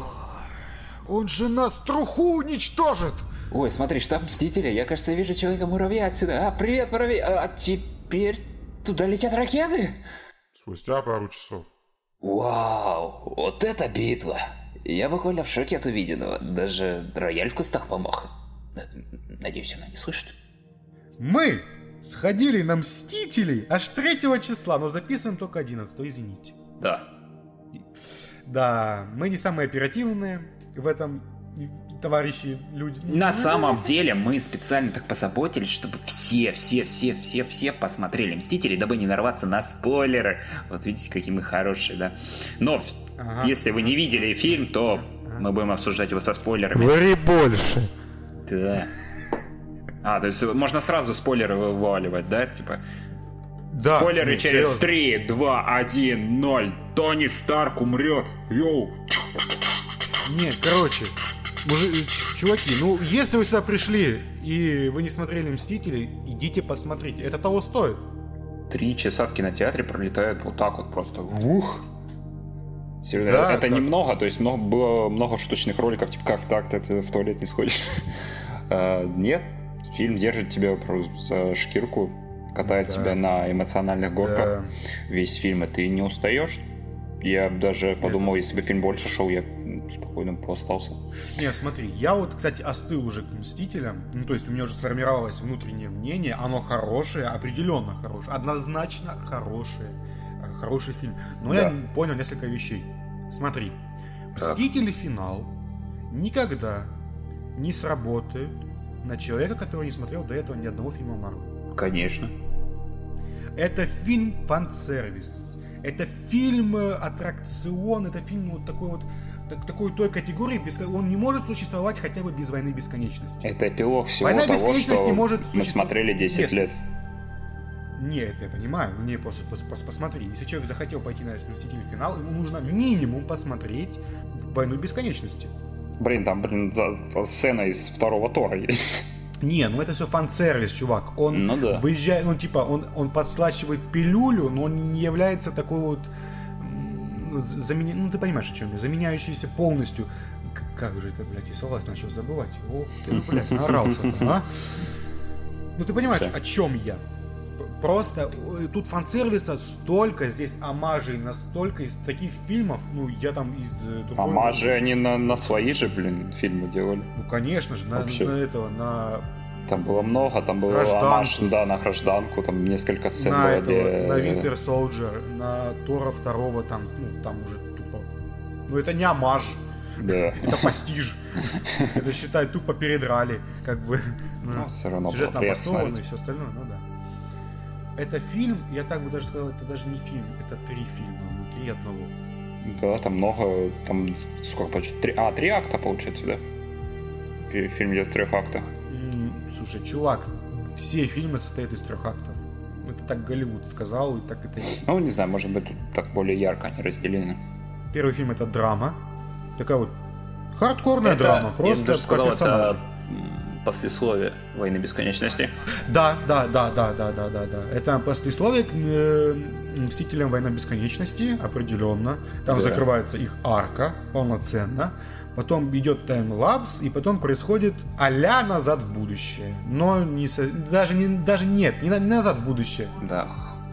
Он же нас труху уничтожит! Ой, смотри, штаб Мстителя. Я, кажется, вижу человека-муравья отсюда. А, привет, муравей. А, а теперь туда летят ракеты? Спустя пару часов. Вау, вот это битва. Я буквально в шоке от увиденного. Даже рояль в кустах помог. Надеюсь, она не слышит. Мы сходили на Мстителей аж 3 числа, но записываем только 11, извините. Да. Да, мы не самые оперативные в этом, товарищи люди. На самом деле мы специально так позаботились, чтобы все, все, все, все, все посмотрели Мстители, дабы не нарваться на спойлеры. Вот видите, какие мы хорошие, да? Но Ага. если вы не видели фильм, то мы будем обсуждать его со спойлерами. Говори больше. Да. А, то есть можно сразу спойлеры вываливать, да? Типа, Да, Спойлеры нет, через серьезно. 3, 2, 1, 0. Тони Старк умрет. Йоу. Нет, короче, мужи- ч- чуваки, ну если вы сюда пришли и вы не смотрели Мстителей, идите посмотрите. Это того стоит. Три часа в кинотеатре пролетают вот так вот просто. Ух. Серьезно, Да, это как- немного, то есть много, было много шуточных роликов, типа как так ты в туалет не сходишь. А, Нет, фильм держит тебя за шкирку, катает Да. тебя на эмоциональных горках Да. весь фильм, и ты не устаешь. Я даже подумал, если бы фильм больше шел, я спокойно остался. Не, смотри, я вот, кстати, остыл уже к Мстителям. Ну, то есть у меня уже сформировалось внутреннее мнение. Оно хорошее, определенно хорошее. Однозначно хорошее. э, Хороший фильм. Но Да. я понял несколько вещей. Смотри. Мстители финал никогда не сработают на человека, который не смотрел до этого ни одного фильма Марвел. Конечно. Это фильм фан-сервис. Это фильм э, аттракцион, это фильм вот такой вот так- такой той категории, без, он не может существовать хотя бы без войны бесконечности. Это эпилог всего Война того, бесконечности что может мы существовать- смотрели 10 Нет. лет. Нет, я понимаю, но не просто пос- пос- посмотри. Если человек захотел пойти на Мстители финал, ему нужно минимум посмотреть Войну бесконечности. Блин, там, блин, сцена из второго Тора есть. Не, ну это все фан-сервис, чувак. Он Ну да. выезжает, ну типа, он, он подслащивает пилюлю, но он не является такой вот м, ну, ты понимаешь, о чем я, заменяющийся полностью. Как же это, блядь, я слова начал забывать. Ох ты, блядь, наорался а? Ну ты понимаешь, Да. о чем я? Просто ой, тут фан-сервиса столько, здесь амажей настолько из таких фильмов, ну я там из э, другой- Амажи они на, на свои же, блин, фильмы делали. Ну конечно же, на, Вообще. на этого, на Там было много, там был Гражданку. амаш, да, на гражданку, там несколько сцен на, было, этого, где- на Winter Soldier, на Тора второго, там, ну, там уже тупо. Ну, это не амаж, Да. это постиж. Это, считай, тупо передрали, как бы. Ну, ну, все равно было Сюжетно приятно обоснованно и все остальное, ну да. Это фильм, я так бы даже сказал, это даже не фильм, это три фильма внутри одного. Да, там много, там сколько получается? Три, а, три акта получается, да? Фи- Фильм идет в трех актах. Слушай, чувак, все фильмы состоят из трех актов. Это так Голливуд сказал, и так это. Ну, не знаю, может быть, тут так более ярко они разделены. Первый фильм это драма. Такая вот хардкорная Это, драма, я просто даже про сказал, это послесловие Войны Бесконечности. Да, да, да, да, да, да, да, да. Это послесловие к э, Мстителям Война Бесконечности, определенно. Там Да. закрывается их арка полноценно. Потом идет таймлапс, и потом происходит а-ля назад в будущее. Но не даже, не, даже нет, не, не назад в будущее. Да.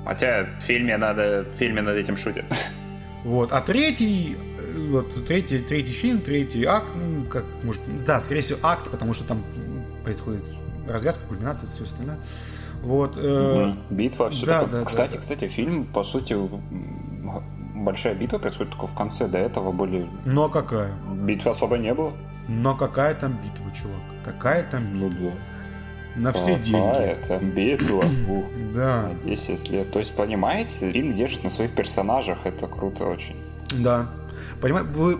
Хотя в фильме надо, в фильме над этим шутят. Вот. А третий, э, вот третий, третий фильм, третий акт, ну, как, может, да, скорее всего, акт, потому что там происходит развязка, кульминация, все остальное. Вот. э, Мгм. Битва, все да, такое. да, кстати, да. кстати, фильм, по сути, большая битва происходит только в конце. До этого были... Но какая? Битвы особо не было. Но какая там битва, чувак? Какая там Ну битва? да. На все деньги. Это битва. Ух, Да, на 10 лет. То есть, понимаете, Рим держит на своих персонажах. Это круто очень. да. Понимаете, вы,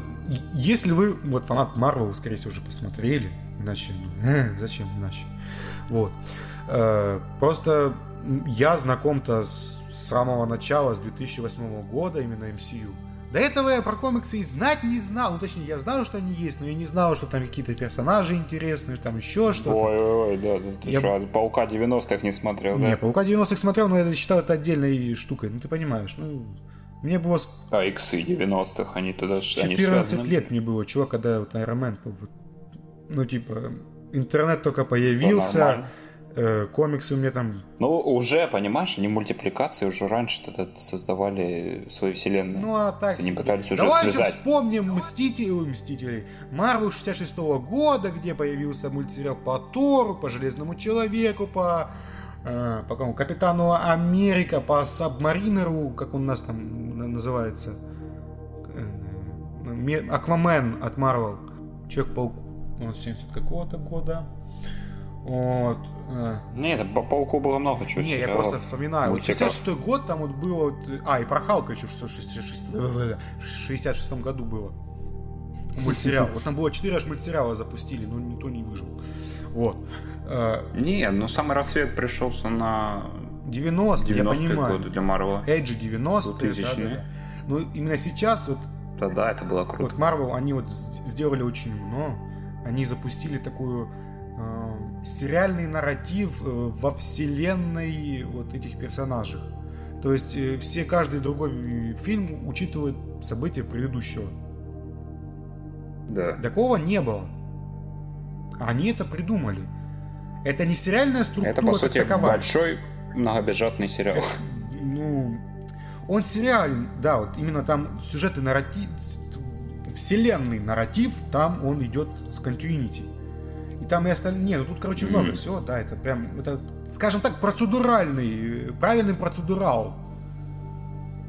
если вы, вот фанат Марвел, вы, скорее всего, уже посмотрели, иначе, ну, э, зачем иначе? Вот. Э, просто я знаком-то с самого начала, с 2008 года, именно MCU. До этого я про комиксы и знать не знал. Ну, точнее, я знал, что они есть, но я не знал, что там какие-то персонажи интересные, там еще что-то. Ой-ой-ой, да, да. Ты Я- что, Паука 90-х не смотрел, Не, да? Паука 90-х смотрел, но я считал это отдельной штукой. Ну, ты понимаешь, ну... Мне было А иксы 90-х, они туда... они 14 связаны. лет мне было, чувак, когда вот Iron Man, ну, типа, интернет только появился, нормально. Э, комиксы у меня там... Ну, уже, понимаешь, они мультипликации уже раньше создавали свои вселенные. Ну, а так Они пытались уже Давай же связать. вспомним Мстители, ой, Мстителей, Марвел 66 года, где появился мультсериал по Тору, по Железному Человеку, по... э, по кому? Капитану Америка, по Сабмаринеру, как он у нас там на- называется? Э, Ме- Аквамен от Марвел. Человек-паук. Он с 70 какого-то года. Вот. э, Нет, по Пауку было много чего. не, я просто вспоминаю. Вот мультиков. 66 год там вот было... вот, э, А, и про Халка еще в 66 году было. Мультсериал. Вот там было 4 аж мультсериала запустили, но никто не выжил. Вот. Э, Не, ну самый рассвет пришелся на 90 я понимаю. годы для Марвела. Эйджи 90-е, да, да, да. Но именно сейчас вот Да, да, это было круто. Вот Marvel, они вот сделали очень много. Они запустили такую э, сериальный нарратив э, во вселенной вот этих персонажей. То есть э, все, каждый другой э, фильм учитывает события предыдущего. Да. Такого не было. Они это придумали. Это не сериальная структура Это, по как сути, таковая. большой многобюджетный сериал. ну, он сериальный, да, вот именно там сюжетный нарратив, вселенный нарратив, там он идет с continuity. И там и остальные, не, ну тут, короче, много Мгм. всего, да, это прям, это, скажем так, процедуральный, правильный процедурал.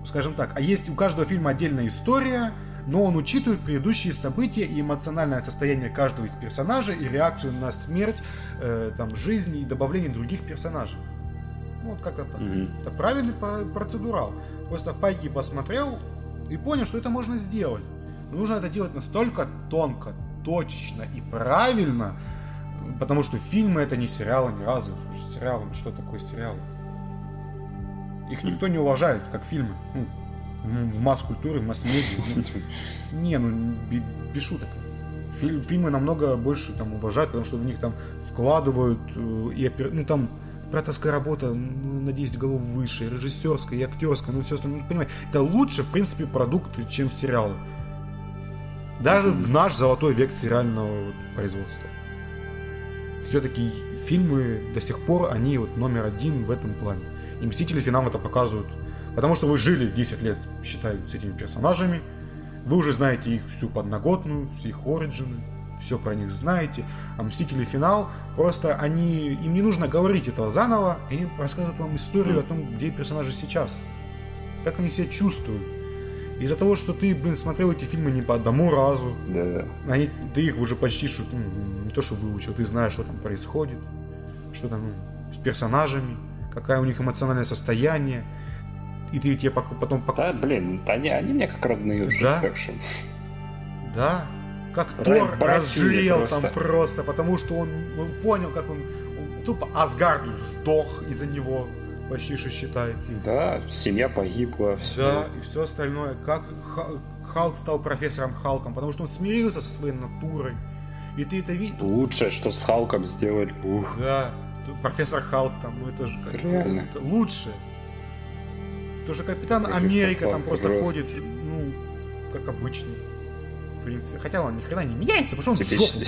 Скажем так, а есть у каждого фильма отдельная история, но он учитывает предыдущие события и эмоциональное состояние каждого из персонажей и реакцию на смерть, э, там, жизнь и добавление других персонажей. Ну, вот как-то так. Мгм. Это правильный про- процедурал. Просто Файги посмотрел и понял, что это можно сделать. Но нужно это делать настолько тонко, точечно и правильно, потому что фильмы это не сериалы ни разу. Сериалы, что такое сериалы? Их никто не уважает, как фильмы. Ну, в- масс-культуре, в масс-медиа. Ну, не, ну, бе- без шуток. Фильм- фильмы намного больше там уважают, потому что в них там вкладывают э, и опер- ну там операторская работа ну, на 10 голов выше, режиссерская, и актерская, ну все остальное. Ну, понимаете, это лучше, в принципе, продукт, чем сериалы. Даже в наш золотой век сериального производства. Все-таки фильмы до сих пор, они вот номер один в этом плане. И Мстители финал это показывают. Потому что вы жили 10 лет, считай, с этими персонажами. Вы уже знаете их всю подноготную, все их оригины, все про них знаете. А Мстители финал, просто они, им не нужно говорить этого заново, и они рассказывают вам историю о том, где персонажи сейчас. Как они себя чувствуют. Из-за того, что ты, блин, смотрел эти фильмы не по одному разу, Да. они, ты их уже почти что, ну, то что выучил, ты знаешь, что там происходит, что там ну, с персонажами, какое у них эмоциональное состояние, и ты тебе потом Да, блин, они, они мне как родные уже. Да. Да. Как Тор разжирел просто. там просто, потому что он, он понял, как он, он тупо Асгарду сдох из-за него, почти что считает. Да, семья погибла, все. Да, и все остальное. Как Ха- Халк стал профессором Халком, потому что он смирился со своей натурой. И ты это видишь. Лучшее, что с Халком сделали. Ух. Да, профессор Халк там, ну это же как- Реально. это лучше. То, что Капитан Профессор Америка там просто просто. ходит, ну, как обычный. В принципе. Хотя он ни хрена не меняется, потому что он жопу,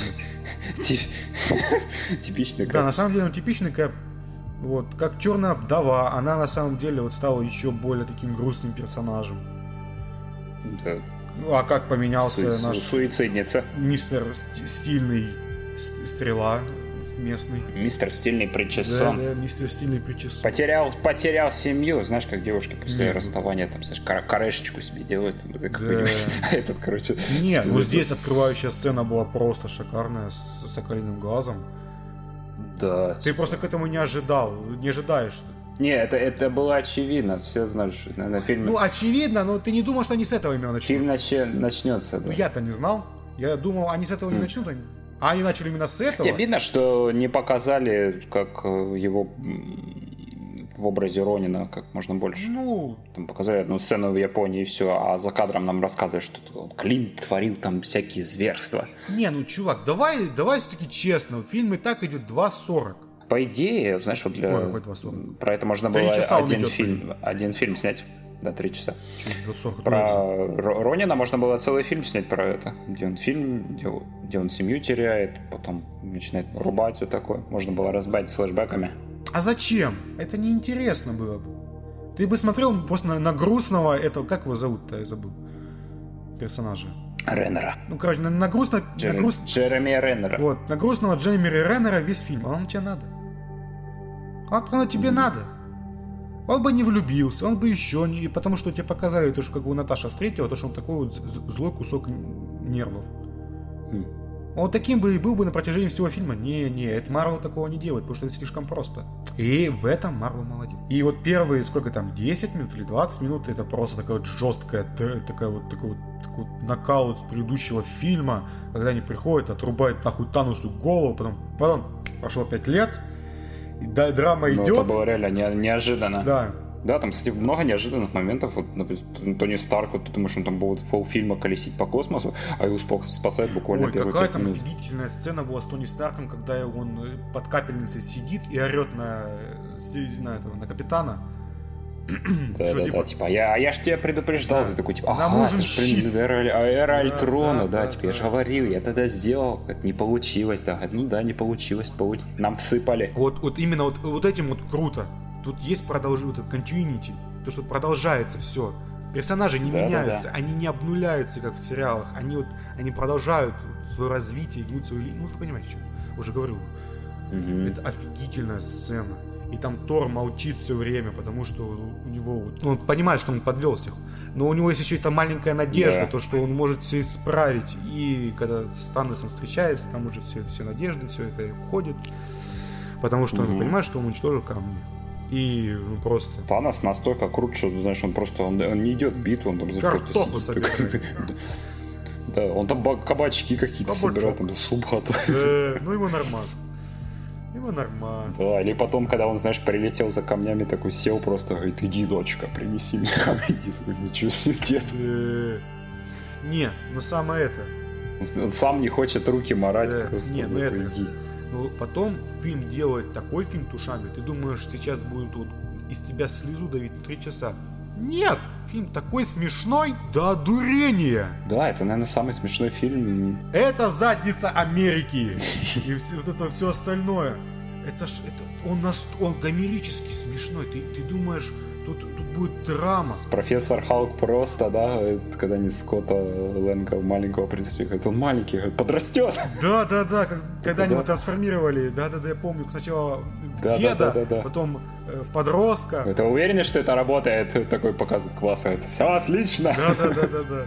Типичный. Типичный Да, как. на самом деле он типичный Кэп. Вот, как черная вдова, она на самом деле вот стала еще более таким грустным персонажем. Да. Ну, а как поменялся Суи- наш Суицидница. мистер Ст- стильный Ст- стрела местный. Мистер стильный Да, причесон. да, мистер стильный причесон. Потерял, потерял семью, знаешь, как девушки после Не, ну- расставания там, знаешь, кор- корешечку себе делают. там, Да. А этот, короче. Нет, ну здесь открывающая сцена была просто шикарная, с соколиным глазом. Да. Ты просто к этому не ожидал, не ожидаешь. Не, это, это было очевидно. Все знали, что наверное, фильм, Ну, очевидно, но ты не думал, что они с этого именно начнут. фильм начи- начнется. Ну, Да. я-то не знал. Я думал, они с этого не Хм. начнут. они- А они начали именно с этого. Тебе обидно, что не показали, как э, его в образе Ронина как можно больше. Ну, Там показали одну сцену в Японии и все, а за кадром нам рассказывают, что он Клинт творил там всякие зверства. не, ну, чувак, давай, давай все-таки честно. Фильм и так идет 2.40. По идее, знаешь, вот для... Ой, какой 2.40? Про это можно было один идет, фильм, один фильм снять. Да, три часа. 2.40? Про Ро- Ронина можно было целый фильм снять про это. Где он фильм, где, где он семью теряет, потом начинает рубать вот такое. Можно было разбавить с флешбеками. А зачем? Это неинтересно было бы. Ты бы смотрел просто на, на грустного этого, как его зовут-то, я забыл, персонажа. Реннера. Ну, короче, на, на грустно, на Джереми, груст- Джереми Реннера. вот, на грустного Джейми Реннера весь фильм. А он тебе надо? А вот оно тебе надо. Он бы не влюбился, он бы еще не... Потому что тебе показали то, что как бы Наташа встретила, то, что он такой вот злой кусок нервов. Хм. Он таким бы и был бы на протяжении всего фильма. Не-не, это Марвел такого не делает, потому что это слишком просто. И в этом Марвел молодец. И вот первые, сколько там, 10 минут или 20 минут, это просто такая вот жесткая, такая вот, такой вот, такой вот нокаут предыдущего фильма, когда они приходят, отрубают нахуй Танусу голову, потом, потом прошло 5 лет, да, драма Ну, идет. это было реально не- неожиданно. Да, Да, там, кстати, много неожиданных моментов. Вот, например, Тони Старк, вот ты думаешь, он там будет полфильма колесить по космосу, а его спа- спасает буквально Ой, первые какая там минут. офигительная сцена была с Тони Старком, когда он э, под капельницей сидит и орет на, э, на, этого, на капитана. Да, Что, да, типа, да, типа, а я, а я ж тебя предупреждал, Да. ты такой, типа, Нам ага, нужен это щит. эра, эра Да, Альтрона, да, да, да, типа, я же да. говорил, я тогда сделал, это не получилось, да, ну да, не получилось, получ- нам всыпали. Вот, вот именно вот, вот этим вот круто. Тут есть продолжение, вот continuity, то, что продолжается все. Персонажи не Да, да, меняются, они не обнуляются, как в сериалах. Они вот, они продолжают свое развитие, гнут свою линию. Ну, вы понимаете, что уже говорю. Мгм. Это офигительная сцена. И там Тор молчит все время, потому что у него... Ну, он понимает, что он подвел всех. Но у него есть еще эта маленькая надежда, Да. то, что он может все исправить. И когда с Таносом встречается, там уже все, все надежды, все это уходит. Потому что он Мгм. понимает, что он уничтожил камни. И ну, просто... Танос настолько крут, что, знаешь, он просто, он, он не идет в битву, он там Картоху собирает. Да, он там ба- кабачки какие-то собирает, там готовит. Э, Ну, ему нормас. Ему нормас. Да, или потом, когда он, знаешь, прилетел за камнями, такой сел просто, говорит, иди, дочка, принеси мне камни. Такой, Ничего себе, дед. Э, Не, но самое это. Он сам не хочет руки Да, просто. не, ну это- иди. Ну, потом фильм делает такой фильм тушами, ты думаешь, сейчас будут вот из тебя слезу давить три часа. Нет! Фильм такой смешной до одурения! Да, это, наверное, самый смешной фильм. Это задница Америки! И все, вот это все остальное. Это ж, это, он, нас, он гомерически смешной. Ты, ты думаешь, тут будет драма. Профессор Халк просто, да, когда они Скотта Лэнга маленького представили, говорит, он маленький, говорит, подрастет. Да, да, да, как- когда они Да. его трансформировали, да, да, да, я помню, сначала в Да, да, деда, да, да, да. потом э, в подростка. Это уверены, что это работает? Такой показывает класс, это все отлично. Да, да, да, да, да.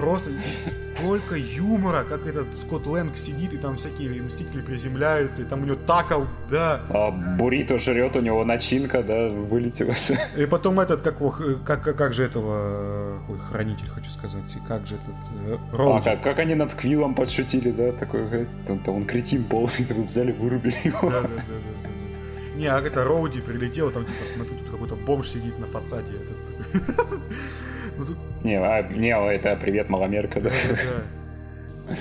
Просто здесь столько юмора, как этот Скотт Лэнг сидит, и там всякие мстители приземляются, и там у него тако, да. А Бурито жрет, у него начинка, да, вылетела. И потом этот, как, его х- как, как, как же этого, ой, хранитель, хочу сказать, и как же этот, э, А Роуди. как, как они над Квиллом подшутили, да, такой, он, там он кретин полный, вы взяли, вырубили его. Да, да, да, да, да. Не, а как это Роуди прилетел, там типа, смотри, тут какой-то бомж сидит на фасаде. Этот, Не, а, не, это привет, маломерка, да. да, да, да.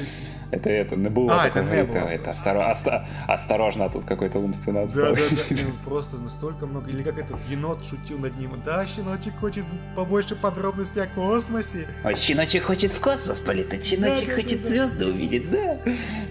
Это это, Небула А, такой это Небула. «А, это осторожно, а тут какой-то умственно Да, отсталый. да, да. И Просто настолько много. Или как этот енот шутил над ним. Да, щеночек хочет побольше подробностей о космосе. Ой, щеночек хочет в космос полетать, щеночек Да, да, хочет да, да. звезды увидеть, да?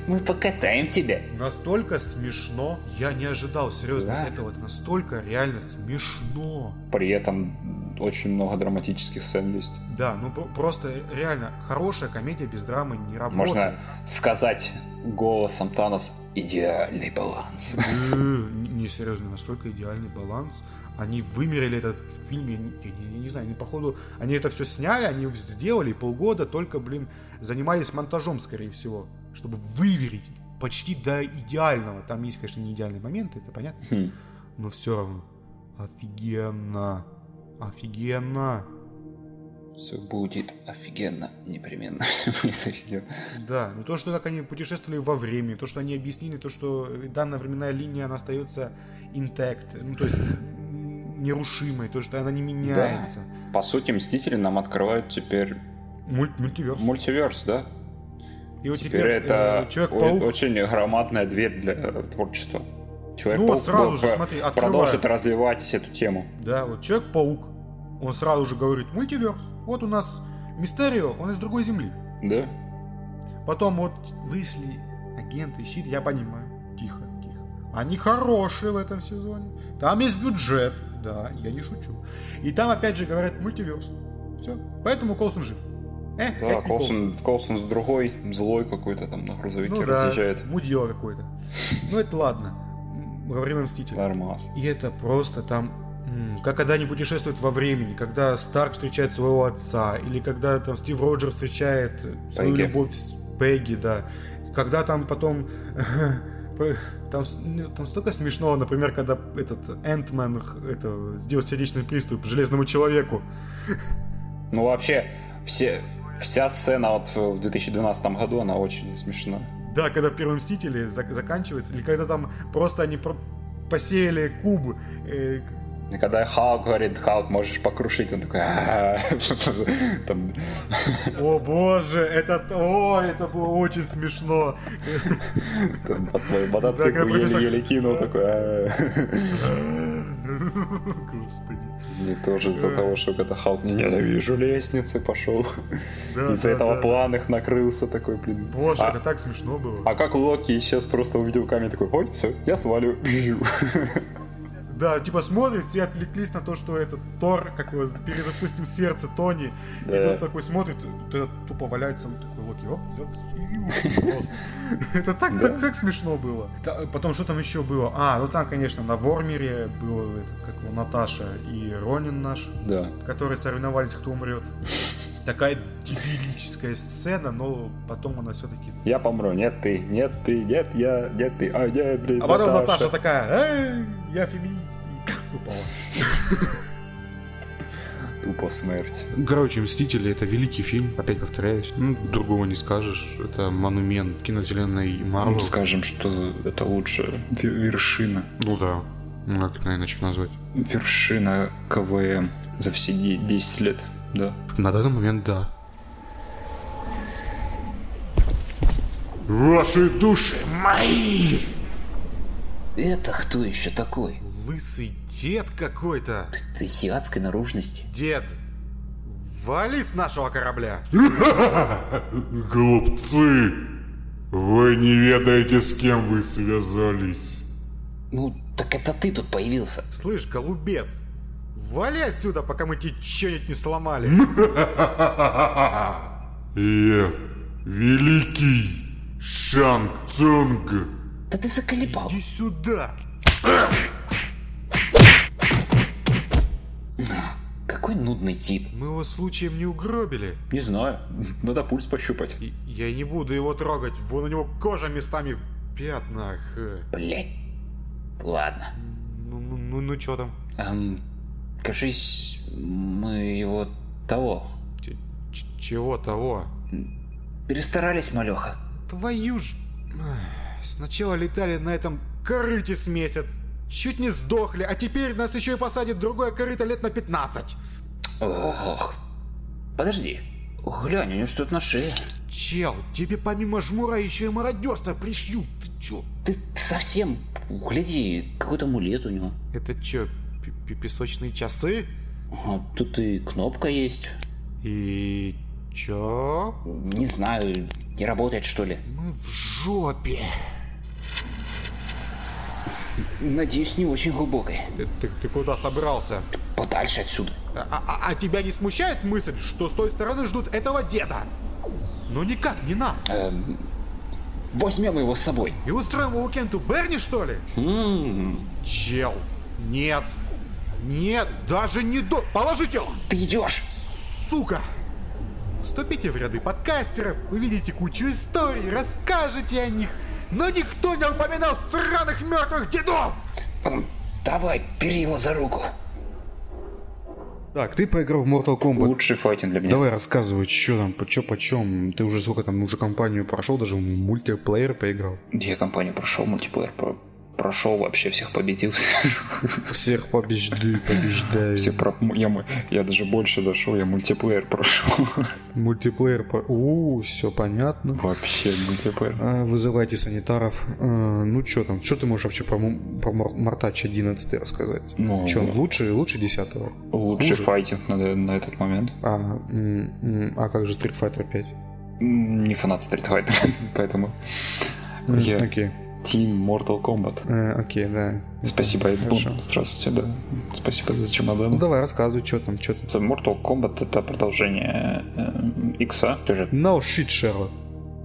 Мы покатаем тебя. Настолько смешно. Я не ожидал, серьезно, Да. этого. Это настолько реально смешно. При этом очень много драматических сцен есть. Да, ну про- просто реально хорошая комедия без драмы не работает. Можно сказать голосом Таноса идеальный баланс. Э, Не, серьезно, настолько идеальный баланс. Они вымерили этот фильм, я не, я не- знаю, они походу, они это все сняли, они сделали полгода только, блин, занимались монтажом, скорее всего, чтобы выверить почти до идеального. Там есть, конечно, не идеальные моменты, это понятно, Хм. но все равно офигенно, офигенно. Все будет офигенно, непременно. Все будет офигенно. Да, ну то, что как они путешествовали во времени, то, что они объяснили, то, что данная временная линия, она остается интакт, ну то есть нерушимой, то, что она не меняется. По сути, Мстители нам открывают теперь Мульт- мультиверс. мультиверс, да? И вот теперь теперь, это э, Человек-паук, очень громадная дверь для творчества. Человек ну вот сразу же, смотри, продолжит открывает. развивать эту тему. Да, вот Человек-паук, он сразу же говорит, мультиверс, вот у нас Мистерио, он из другой земли. Да? Потом вот вышли агенты, щит, я понимаю. Тихо, тихо. Они хорошие в этом сезоне. Там есть бюджет. Да, я не шучу. И там опять же говорят мультиверс. Все. Поэтому Колсон жив. Э, Да, э, Колсон, Колсон с другой, злой какой-то там на грузовике Ну да, разъезжает. мудила какой-то. Ну это ладно. Во время Мстителя. Нормас. И это просто там, как когда они путешествуют во времени, когда Старк встречает своего отца, или когда там Стив Роджер встречает свою Пегги. любовь с Пегги, да. Когда там потом там, ну, там столько смешного, например, когда этот Энтмен это, сделал сердечный приступ железному человеку. Ну вообще, все, вся сцена вот в в 2012 году, она очень смешна. Да, когда в первом Мстителе зак- заканчивается, или когда там просто они про- посеяли куб. э, И когда Халк говорит, Халк, можешь покрушить, он такой. Там, О боже, это... О, это было очень смешно. там мотоцикл еле-еле кинул, такой, «А-а-а». Господи. И тоже из-за того, что когда Халк не ненавижу лестницы, пошел. Из-за этого план их накрылся такой, блин. Боже, а, это так смешно было. а как Локи сейчас просто увидел камень такой, ой, все, я свалю. Да, типа смотрит, все отвлеклись на то, что этот Тор, как его, перезапустил сердце Тони. И Да. тот такой смотрит, т- тупо валяется, он такой, Локи, оп, взял, и ушел просто. Это так, так, так смешно было. Та- Потом, что там еще было? А, ну там, конечно, на Вормере было, этот, как его, Наташа и Ронин наш, Да. которые соревновались, кто умрет. Такая дебилическая сцена, но потом она все-таки... Я помру, нет ты, нет ты, нет я, нет ты, а нет, блин, А потом Наташа такая, эй, я феминист. Упала. Тупо смерть. Короче, «Мстители» — это великий фильм, опять повторяюсь. Ну, другого не скажешь. Это монумент киновселенной Марвел. Ну, скажем, что это лучше вершина. Ну да. Ну, как это иначе назвать? Вершина КВМ за все де- 10 лет, да. На данный момент, да. Ваши души мои! Это кто еще такой? Лысый дед какой-то. Ты азиатской наружности. Дед, вали с нашего корабля. Глупцы! Вы не ведаете, с кем вы связались. Ну, так это ты тут появился. Слышь, голубец, вали отсюда, пока мы тебе что-нибудь не сломали. Я великий Шанг Цунг. Да ты заколебал. Иди сюда. Какой нудный тип. Мы его случаем не угробили. Не знаю, надо пульс пощупать. И я не буду его трогать. Вон у него кожа местами в пятнах. Э, Блять. Ладно. Ну, ну, ну, ну чё там? Эм, кажись, мы его того. Ч- чего того? Перестарались, малеха. Твою ж... Сначала летали на этом корыте с месяц. Чуть не сдохли, а теперь нас еще и посадят в другое корыто лет на 15. Ох. Подожди. Глянь, у него что-то на шее. Чел, тебе помимо жмура еще и мародерство пришьют. Ты чё? Ты совсем... Гляди, какой-то амулет у него. Это чё, песочные часы? Ага, тут и кнопка есть. И... чё? Не знаю, не работает что ли. Мы в жопе. Надеюсь, не очень глубокой. Ты, ты- ты куда собрался? Подальше отсюда. А, а- а тебя не смущает мысль, что с той стороны ждут этого деда? Ну никак, не нас. Эм, возьмем его с собой. И устроим уикенд у Берни, что ли? М, Чел, нет. Нет, даже не до... Положи тело! Ты идешь. Сука! Вступите в ряды подкастеров, увидите кучу историй, расскажете о них. Но никто не упоминал сраных мертвых дедов! Давай, бери его за руку. Так, ты поиграл в Mortal Kombat. Лучший файтинг для меня. Давай рассказывай, что там, по чё, почем. Ты уже сколько там, уже компанию прошел, даже мультиплеер поиграл. Я компанию прошел, мультиплеер прошел, вообще всех победил. Всех побежды, побеждаю. Все про... я, я даже больше дошел, я мультиплеер прошел. Мультиплеер, по... у, все понятно. Вообще мультиплеер. А, Вызывайте санитаров. А, Ну что там, что ты можешь вообще про, про Мортач 11 рассказать? Ну, Че, он лучше, лучше 10 лучший хуже? файтинг на, на этот момент. а, а как же Street Fighter 5? М, Не фанат Street Fighter, поэтому Окей, Team Mortal Kombat. Э, окей, да. Спасибо. Хорошо. Здравствуйте, да. Спасибо за Ну чемодан. давай, рассказывай, что там, что там. Mortal Kombat это продолжение э, Икса. Сюжет. No shit, Шерлок.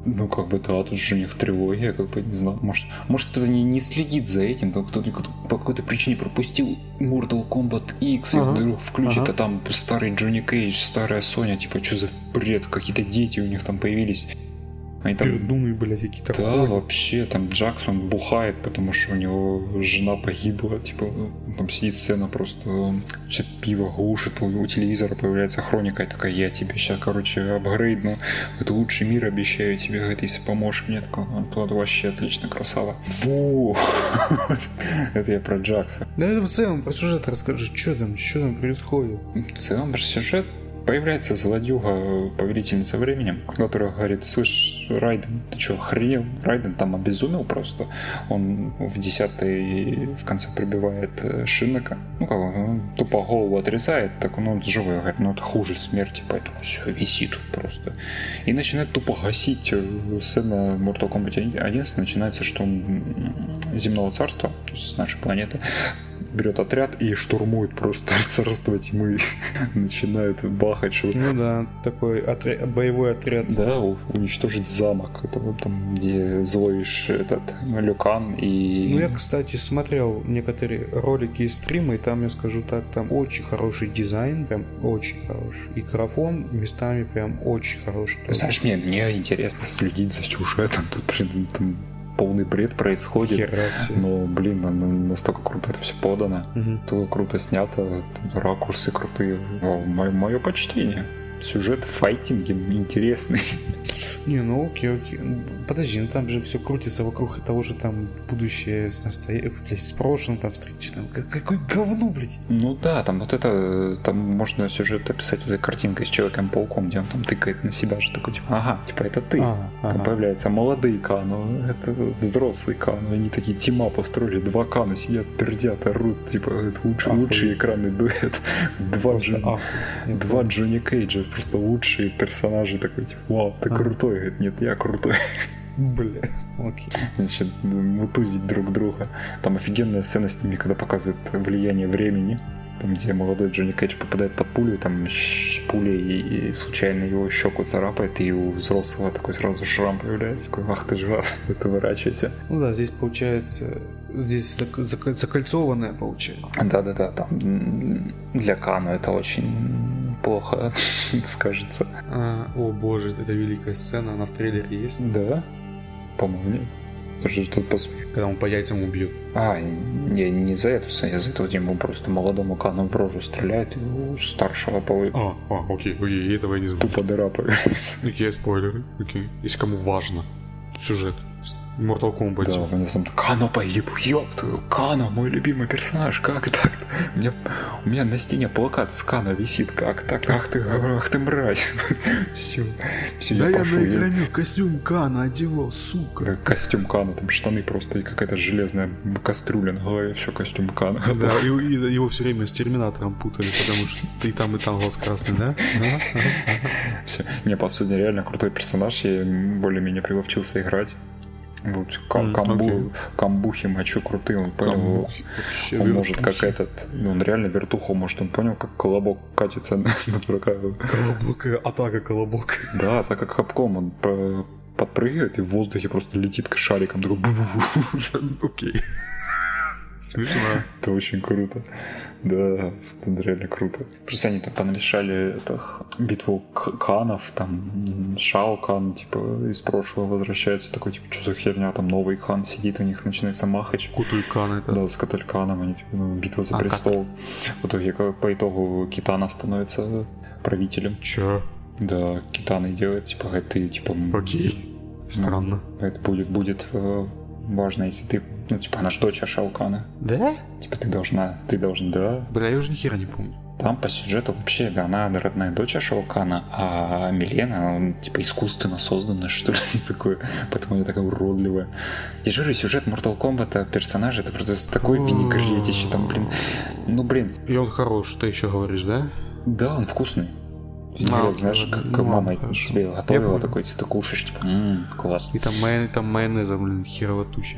Ну, как бы, да, тут же у них трилогия, как бы, не знаю. Может, может кто-то не, не следит за этим, но кто-то кто- по какой-то причине пропустил Mortal Kombat X, Ага. и вдруг включит, Ага. а там старый Джонни Кейдж, старая Соня, типа, что за бред, какие-то дети у них там появились. Они там Пердуны, блядь, какие-то Да, хули. вообще, там Джексон бухает, потому что у него жена погибла, типа, ну, там сидит сцена просто, все пиво глушит, у, у телевизора появляется хроника, и такая, я тебе сейчас, короче, апгрейдну, это лучший мир обещаю тебе, говорит, если поможешь мне, такой, он тот вообще отлично, красава. Во! Это я про Джакса. Да это в целом по сюжету расскажи, что там, что там происходит. В целом, про сюжет появляется злодюга, повелительница времени, которая говорит, слышь, Райден, ты что, охренел? Райден там обезумел просто. Он в десятой в конце прибивает э, Шиннека. Ну, как он, тупо голову отрезает, так он, он живой, говорит, ну это хуже смерти, поэтому все, висит просто. И начинает тупо гасить э, сцена Mortal Kombat 11 начинается, что он земного царства, то есть с нашей планеты, берет отряд и штурмует просто царство тьмы. Начинает что Ну да, такой отря- боевой отряд. да, у- уничтожить замок. Это вот там, где злой ш- этот Люкан и... Ну, я, кстати, смотрел некоторые ролики и стримы, и там, я скажу так, там очень хороший дизайн, прям очень хороший. И графон местами прям очень хороший. Знаешь, мне, мне интересно следить за сюжетом. Тут, блин, там полный бред происходит. Но, блин, на- на- настолько круто это все подано. Мгм. То круто снято, ракурсы крутые. Мое почтение. Сюжет файтинги интересный. Не, ну окей, окей. Подожди, ну там же все крутится вокруг того же там будущее с настоящим, с прошлым там встречи. Там, как- какое говно, блядь. Ну да, там вот это, там можно сюжет описать вот этой картинкой с Человеком-пауком, где он там тыкает на себя же такой, типа, ага, типа это ты. А, Там ага. появляются молодые Кано, это взрослый Кано, они такие тима построили, два Кано сидят, пердят, орут, типа, это лучший, лучший экранный дуэт. Два, Джон- два Джонни Кейджа, просто лучшие персонажи, такой, типа, вау, ты Ага. крутой, говорит, нет, я крутой. Бля, окей. Значит, мутузить друг друга. Там офигенная сцена с ними, когда показывают влияние времени. Там, где молодой Джонни Кейдж попадает под пулю, там пулей и, и случайно его щеку царапает, и у взрослого такой сразу шрам появляется. Такой, ах ты жива, ты выворачивайся. Ну да, здесь получается, здесь закольцованное получается. Да-да-да, там для Кану это очень плохо скажется. А, о боже, это великая сцена, она в трейлере есть. Да? По-моему, нет. Тут пос... Когда он по яйцам убьет. А, не, не за эту сцену, за эту ему просто молодому Кану в рожу стреляет, и у старшего по А, а, окей, окей, этого я не знаю. тупо дыра появляется. Окей, спойлеры, окей. Если кому важно сюжет Mortal Kombat. Да, там Кано погиб, ёб твою, Кано, мой любимый персонаж, как так? У меня, у меня на стене плакат с Кано висит, как так? Ах ты, ах ты мразь. Все, все, Да я я пошел. на костюм Кана одевал, сука. Да, костюм Кана, там штаны просто и какая-то железная кастрюля на голове, все костюм Кана. Да, и, и его все время с Терминатором путали, потому что и там, и там глаз красный, да? Все. Не, по сути, реально крутой персонаж, я более-менее приловчился играть. Вот, кам- камбу, окей. камбухи мочу крутые, он понял, Камбухи, вообще он может как этот, ну, он реально вертуху, может он понял, как колобок катится на, врага. Колобок, атака колобок. Да, так как Капком, он про- подпрыгивает и в воздухе просто летит к шарикам. Такой. Окей. Смешно. Это очень круто. Да, это реально круто. Просто они там понамешали это, х- битву канов, там Шао Кан, типа, из прошлого возвращается, такой, типа, что за херня, там новый хан сидит, у них начинается махач. Кутуйкан это. Да, с Катальканом, они, типа, ну, битва за А, престол. В итоге, как- по итогу, Китана становится правителем. Чё? Да, Китана и делает, типа, ты, типа, Окей. Странно. это будет, будет э, важно, если ты, ну, типа, она ж дочь Шаукана. Да? Типа, ты должна, ты должен, да. Бля, я уже ни хера не помню. Там по сюжету вообще, да, она родная дочь Шаукана, а Милена, он, типа, искусственно созданная, что ли, такое. Поэтому она такая уродливая. Же говорю, сюжет Mortal Kombat, персонажи, это просто такой винегретище, там, блин, ну, блин, И он хорош, ты еще говоришь, да? да, он вкусный. Винегрет, А, знаешь, ну, как, как мама ладно, хорошо. тебе готовила, понял. такой, ты кушаешь, типа, ммм, класс. И там, май... там майонеза, блин, херово туча.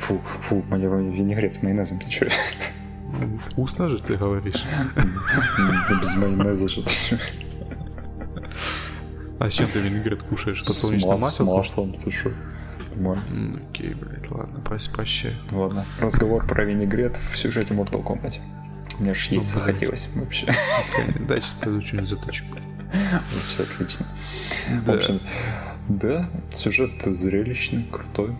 Фу, фу, моя винегрет с майонезом, ты чё? Вкусно же ты говоришь. Без майонеза что-то. А с чем ты винегрет кушаешь? Подсолнечное мас- с масло? маслом, ты. М, Окей, блядь, ладно, прощай. Ладно, разговор про винегрет в сюжете Mortal Kombat. Мне аж есть Ну, захотелось вообще. Дальше пойду что-нибудь заточу. Вообще отлично. В общем, да, сюжет зрелищный, крутой.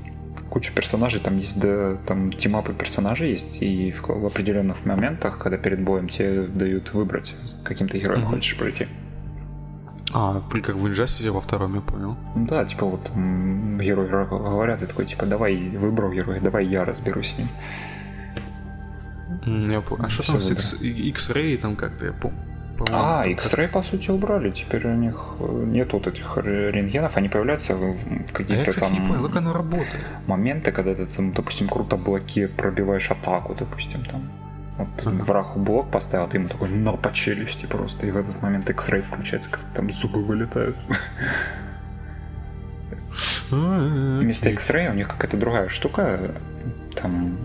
Куча персонажей, там есть, да, там тимапы персонажей есть, и в, в определенных моментах, когда перед боем тебе дают выбрать, каким ты героем Мгм. хочешь пройти. А, как в Injustice во втором, я понял. Ну Да, типа вот герой ра- говорят, и такой, типа, давай, выбрал героя, давай я разберусь с ним. Я понял. А что там с X- X-Ray там как-то, я помню. А, X-Ray, по сути, убрали. Теперь у них э, нет вот этих рентгенов, они появляются в, в А я, кстати, не понял, как там оно работает. моменты, когда ты, там, допустим, круто блоки пробиваешь атаку, допустим, там. Вот Ага. враг блок поставил, ты ему такой на по челюсти просто, и в этот момент X-Ray включается, как там зубы вылетают. А, Вместо. X-Ray у них какая-то другая штука, там,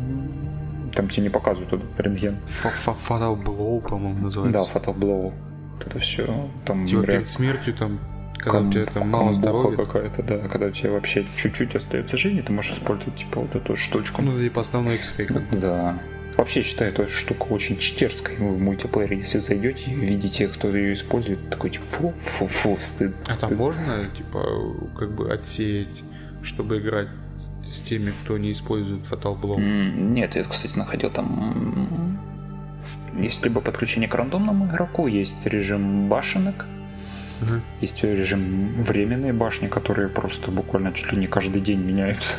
там тебе не показывают этот рентген. Фа- фа- Fatal Blow, по-моему, Да, называется. Fatal Blow. Вот это все. Там Типа реак- перед смертью там, когда у кам- тебя там мало здоровья. какая-то, да, когда у тебя вообще чуть-чуть остается жизни, ты можешь использовать типа вот эту штучку. Ну, типа основной бы. Да. Вообще считаю эту штуку очень читерской. Вы в мультиплеере, если зайдете и видите, кто ее использует, такой типа фу, фу, фу, стыд. А там стыд. можно, типа, как бы отсеять, чтобы играть с теми, кто не использует Fatal Blow? Нет, я, кстати, находил там... Есть либо подключение к рандомному игроку, есть режим башенок, Мгм. есть режим временные башни, которые просто буквально чуть ли не каждый день меняются.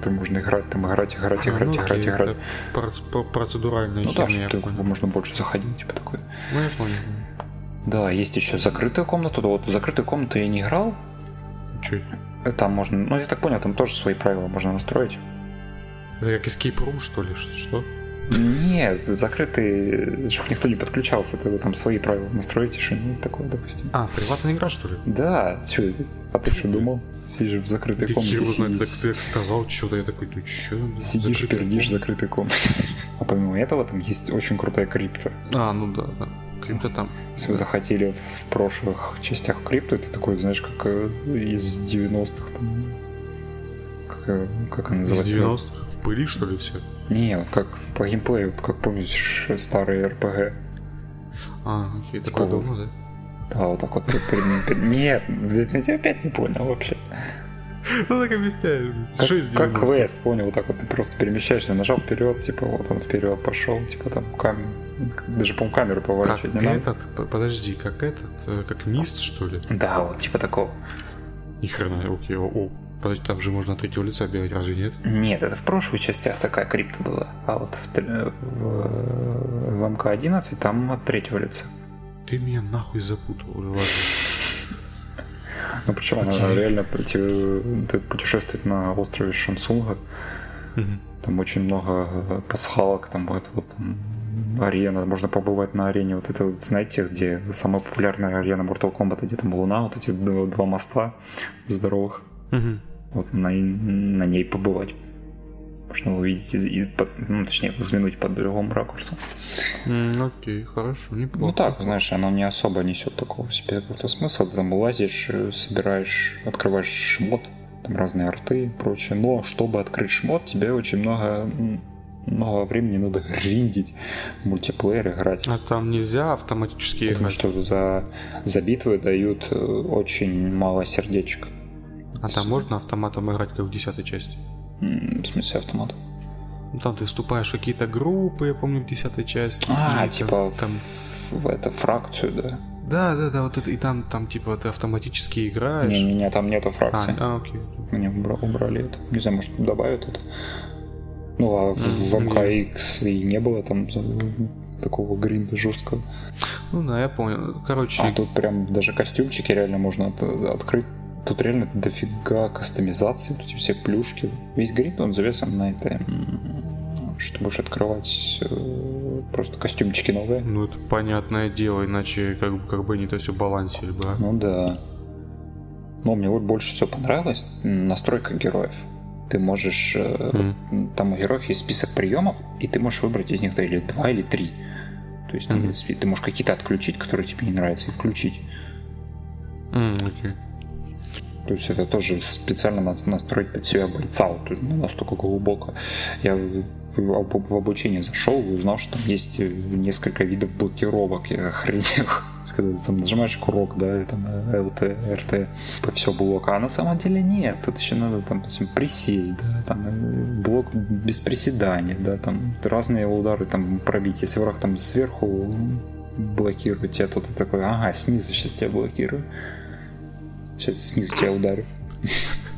Где можно играть, там играть, играть, А, играть, ну, играть, окей, играть. это проц- про- процедуральная Ну да, что можно больше заходить, типа такой. Ну, я понял. Да, есть еще закрытая комната. Вот в закрытую комнату я не играл. Это? Там можно, ну я так понял, там тоже свои правила можно настроить. Это как Escape Room, что ли? Что? Нет, закрытый, чтобы никто не подключался, ты там свои правила настроите, что-нибудь такое, допустим. А, приватная игра, что ли? Да, что, а ты что думал? Сидишь в закрытой Да комнате, хер знает, так ты сказал что-то, я такой, ну чё? сидишь пердишь в закрытой комнате. А помимо этого там есть очень крутая крипта. А, ну да, да. Крипто там. Если вы захотели в прошлых частях крипту, это такой, знаешь, как э, из 90-х там. Как, э, как она Из называется? 90-х. В пыли, что ли, все? Не, вот как по геймплею, вот как помнишь старые РПГ. А, окей, такое говно, да? Да, вот так вот. ты перед- перед- Нет, я тебя опять не понял вообще. Ну так объясняешь. Как, из как 90-х? квест, понял, вот так вот ты просто перемещаешься, нажал вперед, типа вот он вперед пошел, типа там камень, даже по камеру Как поворачивать не надо. этот, п- подожди, как этот, э, как мист, что ли? Да, вот типа такого. Ни хрена, окей, о, о, подожди, там же можно от третьего лица бегать, разве нет? Нет, это в прошлых частях такая крипта была, а вот в, тр- в, в МК-11 там от третьего лица. Ты меня нахуй запутал уже, ладно. Ну причем она реально путешествует на острове Шансунга. Там очень много э, пасхалок, там вот, вот там арена, можно побывать на арене. Вот это, вот, знаете, где самая популярная арена Mortal Kombat, где там луна, вот эти два моста здоровых. Мгм. Вот на, на ней побывать. Можно увидеть, из- из- под- ну, точнее, взглянуть под другом ракурсом. М, Окей, хорошо, неплохо. Ну так, знаешь, оно не особо несет такого в себе какого-то смысла. Ты там лазишь, э, собираешь, открываешь шмот, там разные арты и прочее. Но чтобы открыть шмот, тебе очень много, много времени надо гриндить, мультиплеер играть. А там нельзя автоматически Потому играть? что за, за битвы дают э, очень мало сердечек. А там можно автоматом играть, как в десятой части? В смысле автомат. Ну там ты вступаешь в какие-то группы, я помню, в десятой части. А, типа там... в, в это, фракцию, да? Да, да, да, вот это, и там, там, типа, ты автоматически играешь. Не-не-не, там нету А, фракции. а, окей. Мне убра- убрали это. Не знаю, может добавят это. Ну, а в, в М, МКХ и не было там за- такого гринда жесткого. Ну да, я понял. Короче, А тут прям даже костюмчики реально можно от- открыть. Тут реально дофига кастомизации, тут эти все плюшки. Весь гринд, он завесом на это, что будешь открывать э, просто костюмчики новые. ну это понятное дело, иначе как, бы- как бы они это все балансили бы. а. Ну да. Но мне вот больше всего понравилось настройка героев. Ты можешь... Мгм. Там у героев есть список приемов, и ты можешь выбрать из них да, или два, или три. То есть Мгм. спи- ты можешь какие-то отключить, которые тебе не нравятся, и включить. М, окей. То есть это тоже специально надо настроить под себя ну, настолько глубоко. Я в, обучение зашел и узнал, что там есть э, несколько видов блокировок. Я там нажимаешь курок, да, и там э, ЛТ, РТ, по все блок. А на самом деле нет. Тут еще надо там присесть, да, там э, блок без приседания, да, там разные удары там пробить. Если враг там сверху блокирует тебя, то ты такой, ага, снизу сейчас тебя блокирую. Сейчас снизу тебя ударю.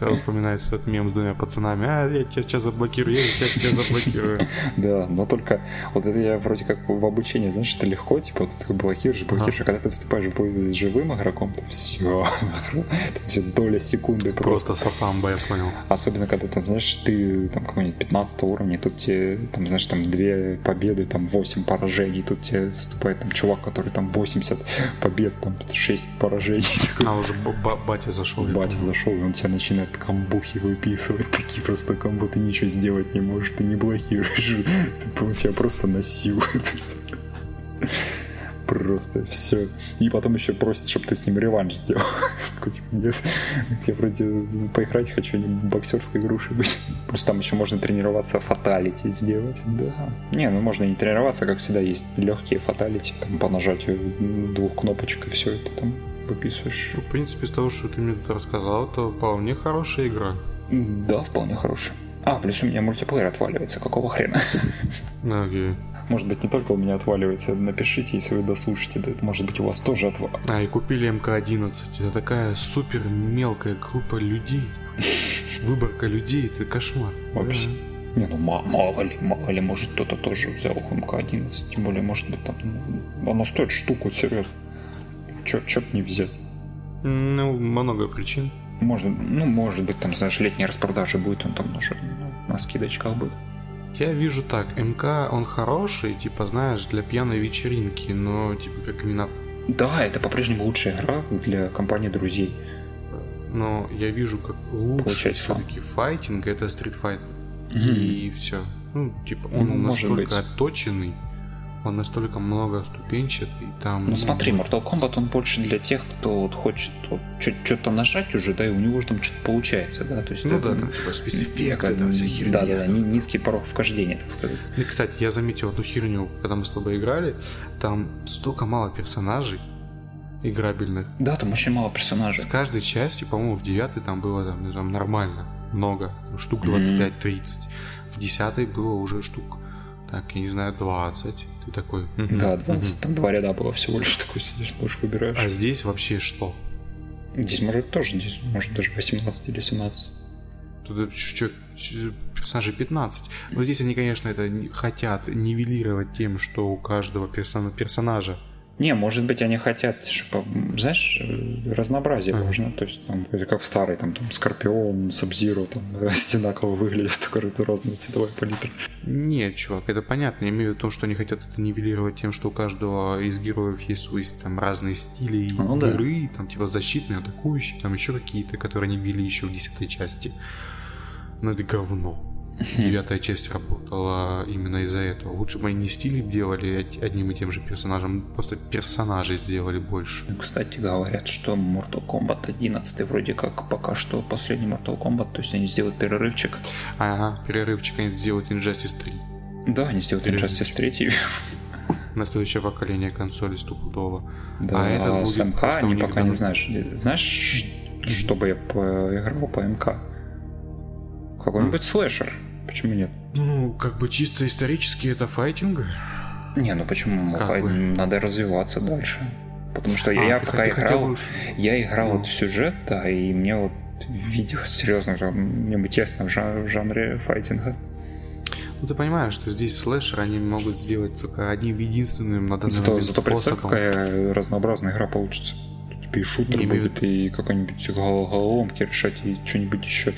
Сразу вспоминается этот мем с двумя пацанами. А, я тебя сейчас заблокирую, я сейчас тебя заблокирую. Да, но только вот это я вроде как в обучении, знаешь, это легко, типа, вот ты блокируешь, блокируешь, а когда ты вступаешь в бой с живым игроком, то все, все доля секунды просто. Просто сосамба, я понял. Особенно, когда там, знаешь, ты там какой-нибудь 15 уровня, тут тебе, там, знаешь, там две победы, там 8 поражений, тут тебе вступает там чувак, который там 80 побед, там 6 поражений. А уже батя зашел. Батя зашел, и он тебя начинает камбухи выписывать, такие просто комбо, ты ничего сделать не можешь, ты не блокируешь, тебя просто насилуют. Просто все. И потом еще просит, чтобы ты с ним реванш сделал. Нет, я вроде поиграть хочу, не боксерской грушей быть. Просто там еще можно тренироваться фаталити сделать. Да. Не, ну можно не тренироваться, как всегда есть легкие фаталити, там по нажатию двух кнопочек и все это там выписываешь. Ну, в принципе, из того, что ты мне тут рассказал, это вполне хорошая игра. Да, вполне хорошая. А, плюс у меня мультиплеер отваливается, какого хрена? Окей. Может быть, не только у меня отваливается, напишите, если вы дослушаете, да, может быть, у вас тоже отваливается. А, и купили МК-11. Это такая супер мелкая группа людей. Выборка людей, это кошмар. Вообще. Не, ну мало ли, мало ли, может кто-то тоже взял МК-11, тем более, может быть, там, ну, оно стоит штуку, серьезно. Чё, чё б не взять? Ну, много причин. Можно, ну, может быть, там, знаешь, летняя распродажа будет, он там уже на скидочках будет. Я вижу так, МК, он хороший, типа, знаешь, для пьяной вечеринки, но, типа, как именно... Да, это по-прежнему лучшая игра для компании друзей. Но я вижу, как лучше все-таки файтинг, это Street Fighter. Mm-hmm. И все. Ну, типа, он ну, настолько отточенный, он настолько много ступенчатый, там... Ну смотри, Mortal Kombat он больше для тех, кто вот хочет вот, что-то нажать уже, да, и у него уже там что-то получается, да, то есть... Ну да, там типа спецэффекты, да, вся херня. Да, да, да, низкий порог вхождения, так сказать. И, кстати, я заметил одну херню, когда мы с тобой играли, там столько мало персонажей, играбельных. Да, там очень мало персонажей. С каждой части, по-моему, в девятой там было там, там нормально, много, штук 25-30. Mm-hmm. В десятой было уже штук, так, я не знаю, 20. Ты такой... Да, 20, там два ряда было всего лишь такой сидишь, можешь выбираешь. А здесь вообще что? Здесь может тоже, здесь может даже 18 или 17. Тут что, персонажей 15. Но здесь они, конечно, это хотят нивелировать тем, что у каждого персона, персонажа не, может быть, они хотят, чтобы, знаешь, разнообразие mm-hmm. нужно. То есть, там, как в старой, там, там Скорпион, Сабзиру, там, одинаково выглядят, только это разная цветовая палитра. Нет, чувак, это понятно. Я имею в виду, что они хотят это нивелировать тем, что у каждого из героев есть свои там разные стили ну, игры, да. там, типа, защитные, атакующие, там еще какие-то, которые они ввели еще в десятой части. Но это говно девятая часть работала именно из-за этого. Лучше бы они не стили делали одним и тем же персонажем, просто персонажей сделали больше. Кстати, говорят, что Mortal Kombat 11 вроде как пока что последний Mortal Kombat, то есть они сделают перерывчик. Ага, перерывчик они сделают Injustice 3. Да, они сделают. Injustice 3. На следующее поколение консоли стопудово. Да, а это будет с МК они пока не знаешь. Знаешь, чтобы я поиграл по МК? Какой-нибудь слэшер. Почему нет? Ну, как бы чисто исторически это файтинг. Не, ну почему? Файт... Надо развиваться дальше. Потому что а, я пока играл, хотел... я играл ну. вот в сюжет, да, и мне вот видео серьезно, мне бы тесно в, жан- в жанре файтинга. Ну ты понимаешь, что здесь слэшер они могут сделать только одним единственным на данный зато, момент зато способом. какая разнообразная игра получится. Тут и шутер будет, имею... и какой-нибудь головоломки решать, и что-нибудь еще.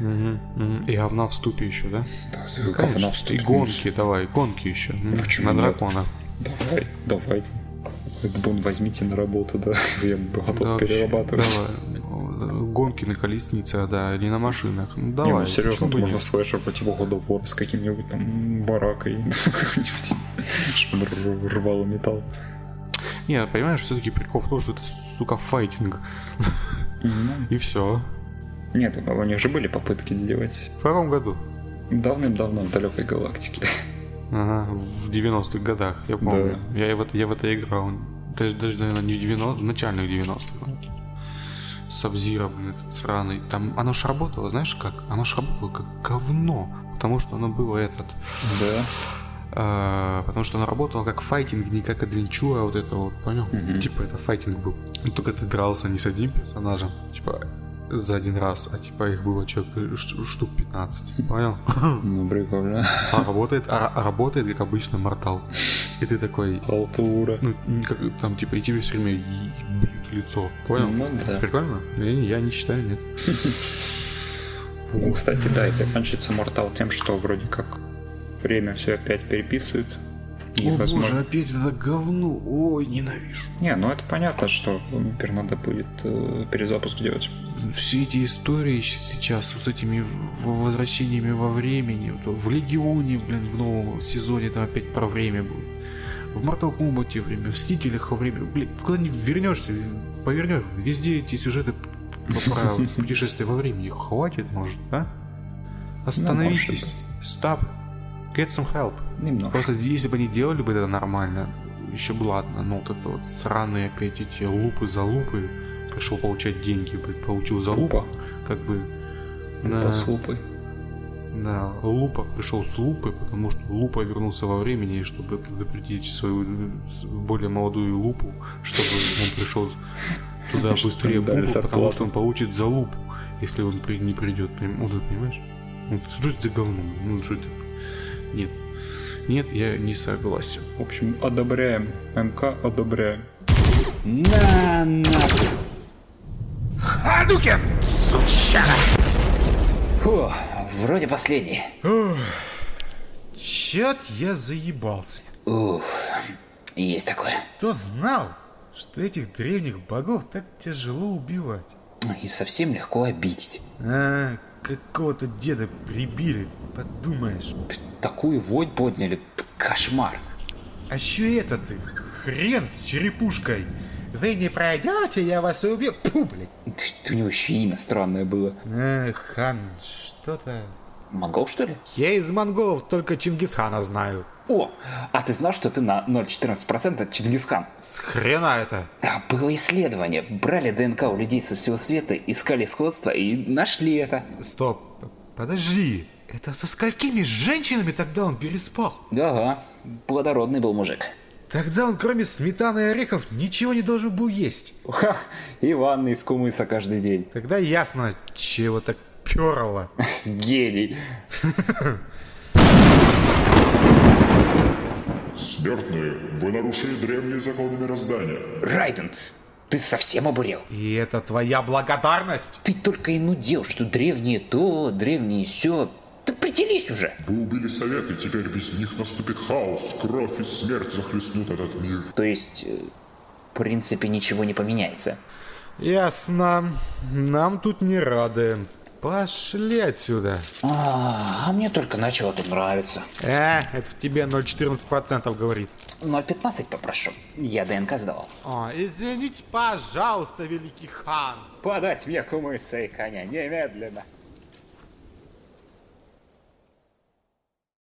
Угу, угу. И говна в ступе еще, да? Да, ну, в ступе. И гонки, давай, гонки еще. Почему? На дракона. Давай, давай. Бон возьмите на работу, да, я готов да, перерабатывать. Давай. Гонки на колесницах, да, или на машинах. Ну, давай. Не, ну, серьезно, тут можно слэшер по типу God of War с каким-нибудь там баракой, какой-нибудь, чтобы рвало металл. Не, понимаешь, все-таки прикол в том, что это, сука, файтинг. И все. Нет, у них же были попытки сделать. В каком году? Давным-давно в далекой галактике. Ага, в 90-х годах, я помню. Я, в это, я в это играл. Даже, даже, наверное, не в 90 в начальных 90-х. Сабзира, блин, этот сраный. Там оно ж работало, знаешь как? Оно ж работало как говно. Потому что оно было этот... Да. А, потому что оно работало как файтинг, не как адвенчура, вот это вот, понял? Мгм. Типа это файтинг был. Только ты дрался не с одним персонажем, типа за один раз, а типа их было человек штук 15, понял? Ну, прикольно. А работает, а, а работает как обычно Мортал. И ты такой, Халтура. ну, как, там, типа, и тебе все время бьют лицо, понял? Ну да. Прикольно? Я, не- я не считаю, нет. Ну, кстати, да, и заканчивается Мортал тем, что вроде как время все опять переписывает. И, О возможно- боже, опять это говно, ой, ненавижу. Не, ну это понятно, что теперь надо будет э, перезапуск делать. все эти истории сейчас с этими возвращениями во времени, вот в Легионе, блин, в новом сезоне там опять про время будет. В Mortal Kombat время, в Мстителях время, блин, куда не вернешься, повернешь, везде эти сюжеты про путешествие во времени. Хватит, может, а? Остановитесь. Stop. Get some help. Немного. Просто если бы они делали бы это нормально, еще бы ладно, но вот это вот сраные опять эти лупы за лупы, пришел получать деньги, блядь, получил за Лупа. как бы Лупа на, с лупой. на лупа пришел с лупы, потому что лупа вернулся во времени, чтобы предупредить свою более молодую лупу, чтобы он пришел туда быстрее потому что он получит за лупу, если он не придет. Вот это, понимаешь? Ну, что это за говно? Ну, что это? Нет. Нет, я не согласен. В общем, одобряем. МК одобряем. На нахуй. Хадукен, сучара! Фу, вроде последний. Чет я заебался. Ух, есть такое. Кто знал, что этих древних богов так тяжело убивать? И совсем легко обидеть. А, какого-то деда прибили, подумаешь. Такую вонь подняли. Кошмар. А еще этот хрен с черепушкой. Вы не пройдете, я вас убью. Пу, блядь. Ты- У него еще имя странное было. А, хан, что-то... Монгол, что ли? Я из монголов только Чингисхана знаю. О, а ты знал, что ты на 0,14% Чингисхан? С хрена это? Было исследование. Брали ДНК у людей со всего света, искали сходство и нашли это. Стоп, подожди. Это со сколькими женщинами тогда он переспал? Ага, плодородный был мужик. Тогда он кроме сметаны и орехов ничего не должен был есть. Ха, и ванны из кумыса каждый день. Тогда ясно, чего так перло. Гений. Смертные, вы нарушили древние законы мироздания. Райден, ты совсем обурел? И это твоя благодарность? Ты только и нудел, что древние то, древние все. Ты прителись уже. Вы убили совет, и теперь без них наступит хаос, кровь и смерть захлестнут этот мир. То есть, э, в принципе, ничего не поменяется. Ясно. Нам тут не рады. Пошли отсюда. А, а мне только начало тут нравиться. Э, это в тебе 0,14% говорит. 0,15 попрошу. Я ДНК сдавал. О, извините, пожалуйста, великий хан. Подать мне кумыса и коня немедленно.